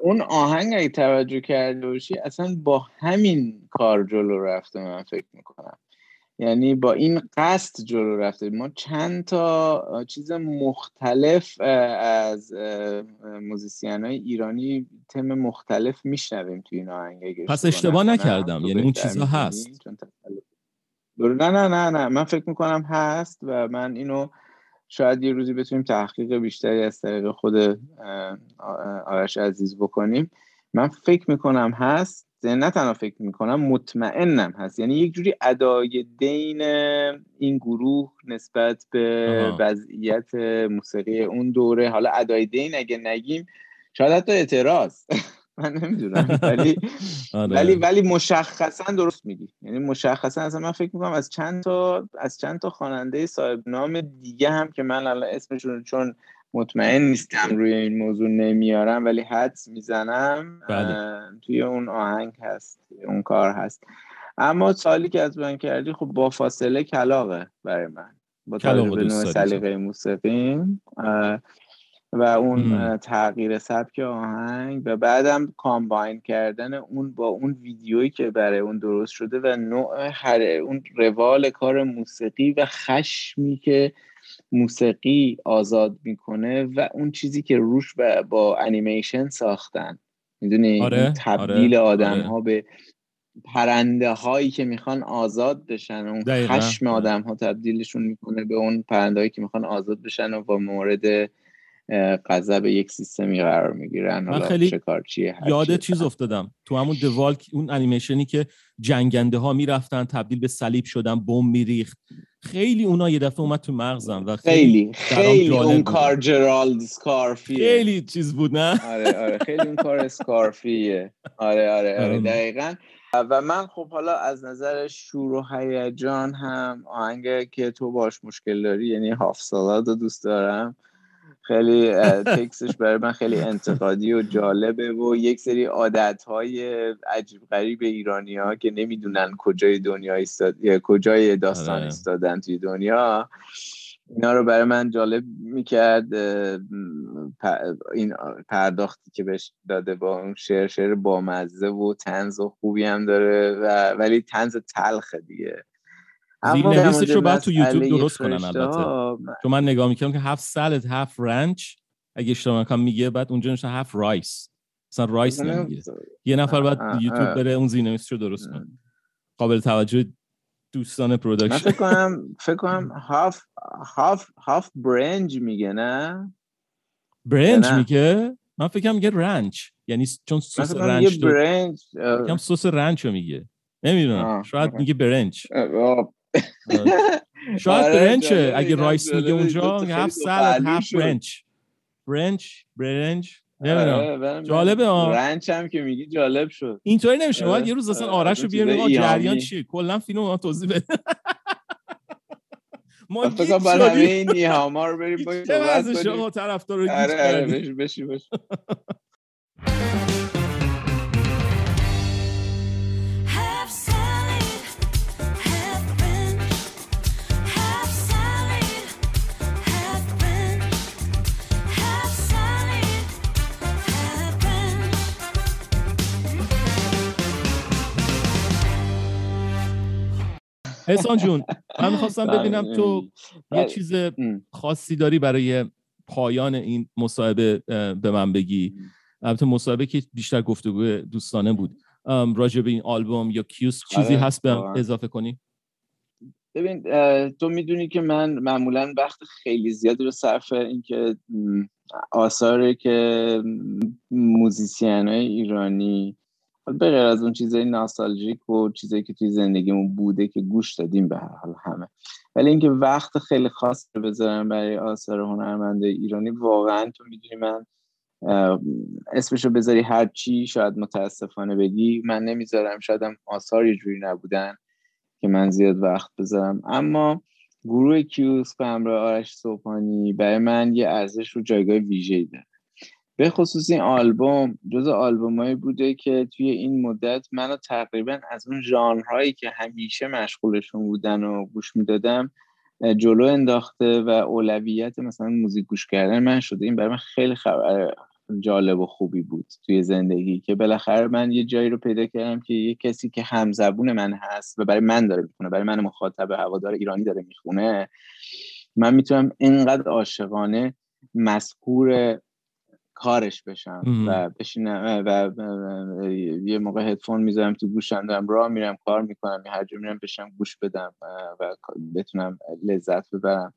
E: اون آهنگ اگه توجه کرده باشی اصلا با همین کار جلو رفته من فکر می‌کنم. یعنی با این قصد جلو رفته. ما چند تا چیز مختلف از موزیسین های ایرانی تم مختلف میشنویم توی این آهنگ.
B: پس اشتباه نکردم. یعنی اون چیزها هست.
E: نه نه نه نه. من فکر می‌کنم هست و من اینو شاید یه روزی بتونیم تحقیق بیشتری از طریق خود آرش عزیز بکنیم. من فکر می‌کنم هست. نه تنها فکر می‌کنم مطمئنم هست. یعنی یک جوری ادای دین این گروه نسبت به وضعیت موسیقی اون دوره. حالا ادای دین اگه نگیم شاید حتی اعتراض. من نمی‌دونم. ولی آره. ولی ولی مشخصا درست میگی. یعنی مشخصا اصلا من فکر می‌کنم از چند تا از چند تا خواننده صاحب نام دیگه هم که من الان اسمشون چون مطمئن نیستم روی این موضوع نمیارم ولی حدس می‌زنم بله. توی اون آهنگ هست اون کار هست. اما سالی که از من کردی خب با فاصله کلاقه برای من. با توجه به نوع سلیقه موسیقی و اون تغییر سبک آهنگ و بعدم کامباین کردن اون با اون ویدیویی که برای اون درست شده و نوع هر اون روال کار موسیقی و خشمی که موسیقی آزاد می‌کنه و اون چیزی که روش با انیمیشن ساختن. می‌دونی؟ آره، تبدیل آره، آدم ها آره. به پرنده هایی که می‌خوان آزاد بشن. اون خشم آدم ها تبدیلشون می‌کنه به اون پرنده هایی که می‌خوان آزاد بشن و با مورد غضب یک سیستمی قرار می‌گیرن.
B: من خیلی یاد چیز افتادم. تو همون دوال اون انیمیشنی که جنگنده ها می‌رفتن تبدیل به صلیب شدن بم میریخت. خیلی اونا یه دفعه اومد تو مغزم و
E: خیلی خیلی, اون کار جرالد سکارفیه.
B: خیلی چیز بود نه؟
E: آره آره خیلی اون کار اسکارفیه آره آره آره دقیقا. و من خب حالا از نظر شور و هیجان هم آهنگ که تو باش مشکل داری یعنی هاف سالاد رو دوست دارم. خیلی تکسش برای من خیلی انتقادی و جالبه و یک سری عادت های عجیب غریب ایرانی ها که نمی‌دونن کجای دنیا ایستاد یا کجای داستان آره. ایستادن توی دنیا اینا رو برای من جالب می‌کرد این پرداختی که بهش داده با اون شعر شعر بامزه و طنز و خوبی هم داره و ولی طنز تلخه دیگه
B: زیر نویسش رو باید تو یوتیوب درست کنن البته. چون من نگاه می‌کنم که half salad half ranch اگه اشتباه نکنم میگه بعد اونجا نوشته half rice. مثلا rice نمیگه. یه نفر باید یوتیوب بره اون زیر رو درست کنه. قابل توجه دوستان production من
E: فکر کنم فکر کنم هاف هاف هاف برنج میگه نه؟
B: برنج میگه؟ من فکر کنم میگه ranch. یعنی چون سس ranch برنج سس ranch رو میگه. نمی‌دونم. شاید میگه برنج. شاید آره، برنجه. اگه rice میگه اونجا half salad half برنج. برنج؟ برنج نمی‌دونم. جالبه
E: ها ranch هم که میگی جالب شد.
B: اینطوری نمیشه. باید یه روز اصلا آرش رو بیاریم جریان چیه؟ کلا فیلم ما توضیح بده.
E: ما فکر کنم همه این ایهاما رو بریم با
B: شما طرفدار رو
E: آره آره بشی بشی
B: حسان جون من می‌خواستم ببینم تو یه بله. چیز خاصی داری برای پایان این مصاحبه به من بگی. البته مصاحبه که بیشتر گفتگو دوستانه بود. راجع به این آلبوم یا کیوس چیزی آره، هست به اضافه کنی؟
E: ببین تو می‌دونی که من معمولا وقت خیلی زیادی رو صرف اینکه آثاری که موزیسین های ایرانی به غیر از اون چیزای ناستالژیک و چیزایی که توی زندگیمون بوده که گوش دادیم به هر حال همه. ولی اینکه وقت خیلی خاص رو بذارم برای آثار هنرمنده ایرانی واقعا تو می‌دونی من اسمشو بذاری هر چی شاید متاسفانه بگی من نمی‌ذارم شاید هم آثار یه جوری نبودن که من زیاد وقت بذارم. اما گروه کیوس به همراه آرش صبحانی برای من یه ارزش رو جایگاه ویژه‌ای داره. به خصوص این آلبوم جز آلبومایی بوده که توی این مدت منو تقریبا از اون ژانرهایی که همیشه مشغولشون بودن و گوش می‌دادم جلو انداخته و اولویت مثلا موزیک گوش کردن من شده. این برای من خیلی خبر جالب و خوبی بود توی زندگی که بالاخره من یه جایی رو پیدا کردم که یه کسی که همزبون من هست و برای من داره می‌خونه برای من مخاطب هوادار ایرانی داره می‌خونه من می‌تونم اینقدر عاشقانه مسکور کارش بشم و بشینم و, یه موقع هدفون می‌ذارم تو گوشم دارم راه میرم کار می‌کنم هر جا میرم بشم گوش بدم و بتونم لذت ببرم.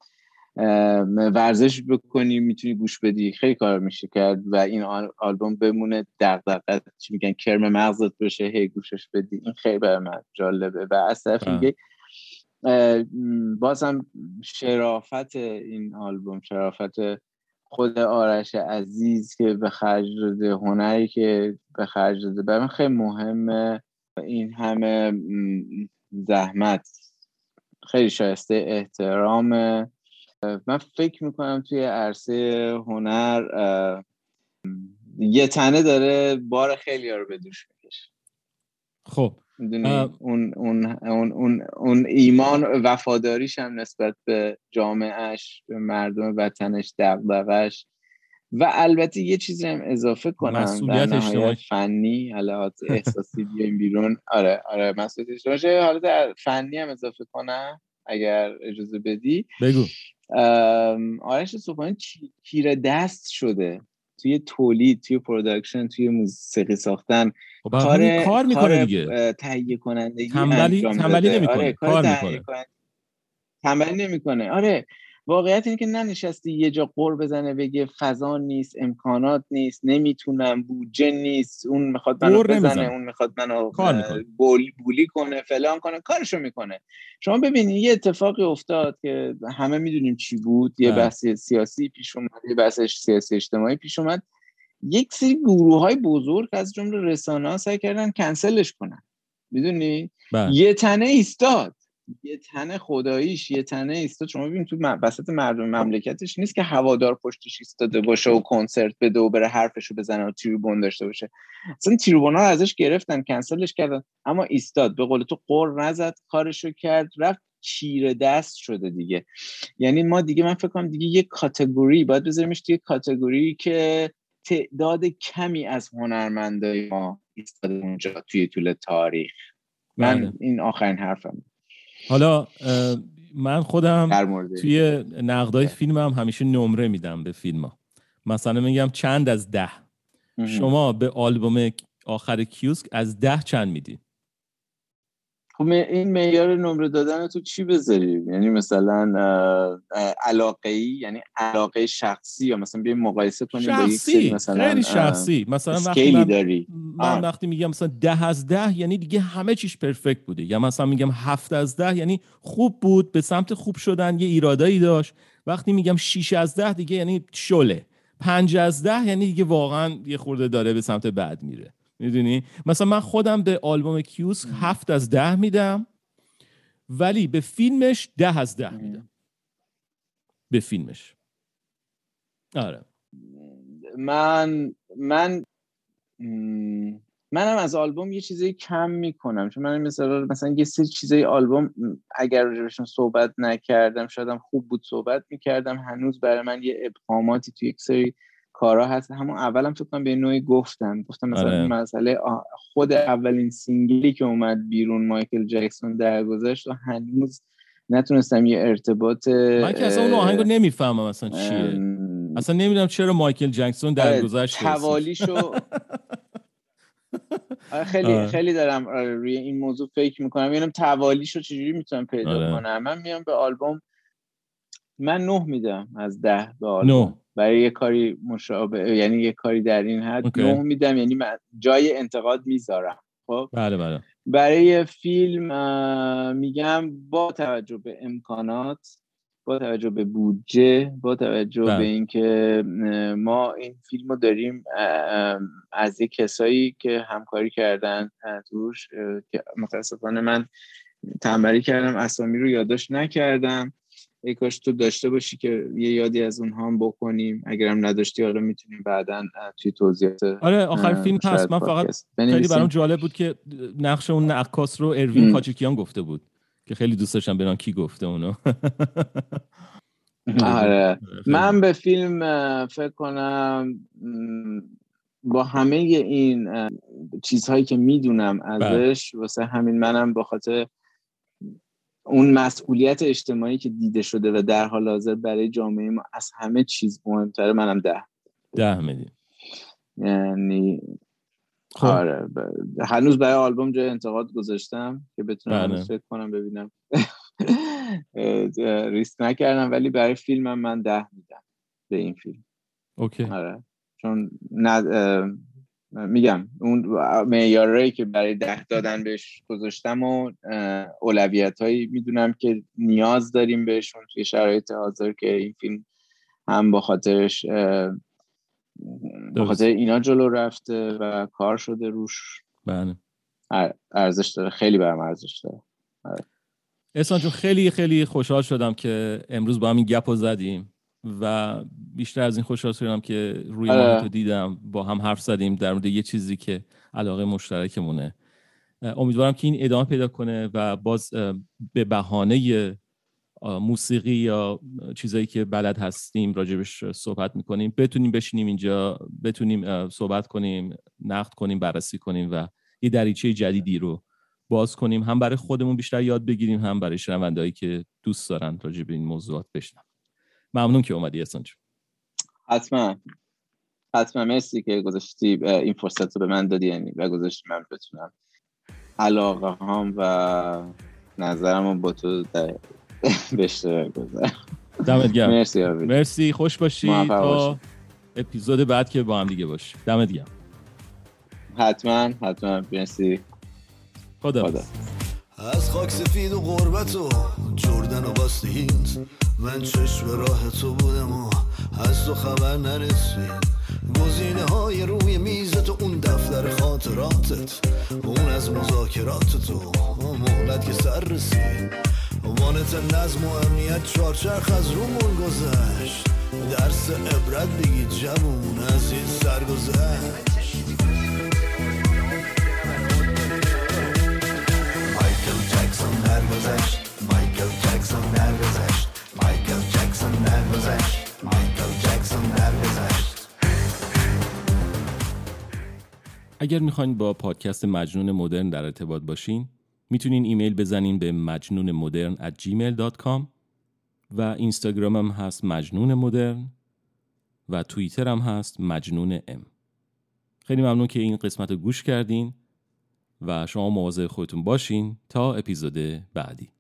E: ورزش بکنی می‌تونی گوش بدی خیلی کار میشه کرد و این آلبوم بمونه دغدغه چی میگن کرم مغزت بشه هی گوشش بدی این خیلی برای من جالبه و از طرف دیگه بازم شرافت این آلبوم شرافت خود آرش عزیز که به خرج داده هنری که به خرج داده برای خیلی مهمه. این همه زحمت خیلی شایسته احترام من فکر می‌کنم توی عرصه هنر یه تنه داره بار خیلی رو به دوش می‌کشه.
B: خب
E: اون, اون, اون, اون, اون ایمان وفاداریش هم نسبت به جامعهش به مردم وطنش دقدقش و البته یه چیزی هم اضافه کنم
B: مسئولیت اجتماعی.
E: فنی حالات احساسی بیایم بیرون. آره آره مسئولیت اجتماعی. حالت فنی هم اضافه کنم اگر اجازه بدی.
B: بگو.
E: آرش صبحانی تیر دست شده. توی تولید توی production توی موسیقی ساختن
B: خب کار کار می‌کنه دیگه.
E: تهیه کنندگی
B: تنبلی تنبلی نمی‌کنه.
E: آره
B: کار می‌کنه.
E: تنبلی نمی‌کنه. آره واقعیت اینه که ننشستی یه جا غر بزنه بگه فضا نیست امکانات نیست نمی‌تونم بودجه نیست اون می‌خواد منو بزنه اون می‌خواد منو bully, bully کنه فلان کنه کارشو می‌کنه. شما ببینید یه اتفاقی افتاد که همه می‌دونیم چی بود. یه بحث سیاسی پیش اومد یه بحث سیاسی اجتماعی پیش اومد. یک سری گروه های بزرگ از جمله رسانه ها سعی کردن کنسلش کنن. می‌دونی؟
B: بله.
E: یه تنه ایستاد. یه تنه خداییش یه تنه ایستاد. شما ببین تو وسط مردم مملکتش نیست که هوادار پشتش ایستاده باشه و کنسرت بده و بره حرفشو بزنه و تریبون داشته باشه. اصلا تریبون ها ازش گرفتن کنسلش کردن. اما ایستاد. به قول تو قر نزد کارشو کرد رفت. چیره دست شده دیگه. یعنی ما دیگه من فکر کنم دیگه یه کاتگوری باید بذاریمش توی کاتگوری که تعداد کمی از هنرمندای ما ایستاده اونجا توی طول تاریخ. من
B: بله.
E: این آخرین حرفم
B: حالا من خودم توی نقدای فیلم هم همیشه نمره میدم به فیلم ها مثلا میگم چند از ده. شما به آلبوم آخر کیوسک از ده چند میدی
E: خب این معیار نمره دادن تو چی بذاری؟ یعنی مثلا علاقه ای یعنی علاقه شخصی یا مثلا بیایم مقایسه کنیم
B: شخصی
E: با مثلا
B: خیلی شخصی. مثلا وقتی من,
E: داری.
B: من وقتی میگم مثلا ده از ده یعنی دیگه همه چیش پرفکت بوده. یا مثلا میگم هفت از ده یعنی خوب بود به سمت خوب شدن یه ایرادایی داشت. وقتی میگم شیش از ده دیگه یعنی شله. پنج از ده یعنی دیگه واقعا یه خورده داره به سمت بعد میره. می‌دونی؟ مثلا من خودم به آلبوم کیوس هفت از ده میدم ولی به فیلمش ده از ده میدم. به فیلمش. آره.
E: من من منم از آلبوم یه چیزی کم می‌کنم. چون من مثلا مثلا یه سری چیزای آلبوم اگر راجبشون صحبت نکردم شایدم خوب بود صحبت می‌کردم. هنوز برای من یه ابهاماتی تو یک سری کارا هست. همون اولم فکر کنم به نوعی گفتم گفتم مثلا
B: آره.
E: مسئله خود اولین single ی که اومد بیرون مایکل جکسون درگذشت و هنوز نتونستم یه ارتباط
B: من که اصلا اون آهنگو نمی‌فهمم اصلا چیه. اصلا نمی‌دونم چرا مایکل جکسون درگذشت
E: حوالیشو خیلی
B: آره.
E: خیلی دارم روی این موضوع فکر می‌کنم. یعنی توالیشو چجوری می‌تونم پیدا
B: آره.
E: کنم. من میام به آلبوم من نه میدم از ده به
B: نه.
E: برای یه کاری مشابه یعنی یه کاری در این حد
B: okay.
E: نه میدم یعنی من جای انتقاد می‌ذارم خب؟
B: بله بله.
E: برای فیلم میگم با توجه به امکانات با توجه به بودجه با توجه
B: بله.
E: به اینکه ما این فیلم رو داریم از یک کسایی که همکاری کردن توش که متاسفانه من تنبلی کردم اسامی رو یادداشت نکردم. ای کاش تو داشته باشی که یه یادی از اونها هم بکنیم اگرم نداشتی حالا می‌تونیم بعدا توی توضیحات
B: آره آخر فیلم هست من فقط خیلی. برام جالب بود که نقش اون عکاس رو اروین
E: ام.
B: کاچیکیان گفته بود که خیلی دوست داشتم برام کی گفته اونو
E: آره من به فیلم فکر کنم با همه این چیزهایی که می‌دونم
B: بله.
E: ازش واسه همین منم با خاطر اون مسئولیت اجتماعی که دیده شده و در حال حاضر برای جامعه ما از همه چیز مهمتره. منم ده.
B: ده میدیم.
E: یعنی
B: خب.
E: آره ب- هنوز برای آلبوم جای انتقاد گذاشتم که بتونم
B: بله.
E: فکر کنم ببینم. ریسک نکردم ولی برای فیلمم من ده میدم. به این فیلم.
B: اوکی.
E: آره. چون نه اه، میگم اون معیارهایی که برای ده دادن بهش گذاشتم و اولویت هایی می‌دونم که نیاز داریم بهشون توی شرایط حاضر که این فیلم هم با خاطرش
B: درست.
E: خاطر اینا جلو رفته و کار شده روش.
B: بله.
E: ار- ارزش داره. خیلی برام ارزش داره.
B: احسان جون خیلی خیلی خوشحال شدم که امروز با هم این گپ رو زدیم. و بیشتر از این خوشحال شدم که روی
E: آره.
B: تو دیدم. با هم حرف زدیم در مورد یه چیزی که علاقه مشترکمونه. امیدوارم که این ادامه پیدا کنه و باز به بهانه موسیقی یا چیزایی که بلد هستیم راجبش صحبت می‌کنیم. بتونیم بشینیم اینجا بتونیم صحبت کنیم نقد کنیم بررسی کنیم و یه دریچه جدیدی رو باز کنیم. هم برای خودمون بیشتر یاد بگیریم هم برای شنوندهایی که دوست دارن راجع به این موضوعات بشنن ممنون که اومدی احسان جون.
E: حتما. حتما. مرسی که گذاشتی این فرصت رو به من دادی یعنی و گذاشتی من بتونم علاقه هم و نظرم رو با تو در به اشتراک بذارم.
B: دمت گرم.
E: مرسی آبی.
B: مرسی. خوش باشی. تا
E: باشی.
B: اپیزود بعد که با هم دیگه باشی. دمت گرم.
E: حتما. حتما. مرسی.
B: خدا
E: خدا.
D: از خاک سفید و غربت و جردن و باستید من چشم راه تو بودم و از تو خبر نرسید. گزینه های روی میزت و اون دفتر خاطراتت اون از مذاکرات تو. مهلت که سر رسید. وانت نظم و امنیت چارچرخ از رومون گذشت. درس عبرت بگید جوون از این سرگذشت. درگذشت. جکسون مایکل جکسون مایکل جکسون
B: اگر می‌خواین با پادکست مجنون مدرن در ارتباط باشین می‌تونین ایمیل بزنین به مجنون مدرن at gmail.com و اینستاگرام هم هست مجنون مدرن و توییتر هم هست مجنون ام. خیلی ممنون که این قسمت رو گوش کردین و شما مواظب خودتون باشین تا اپیزود بعدی.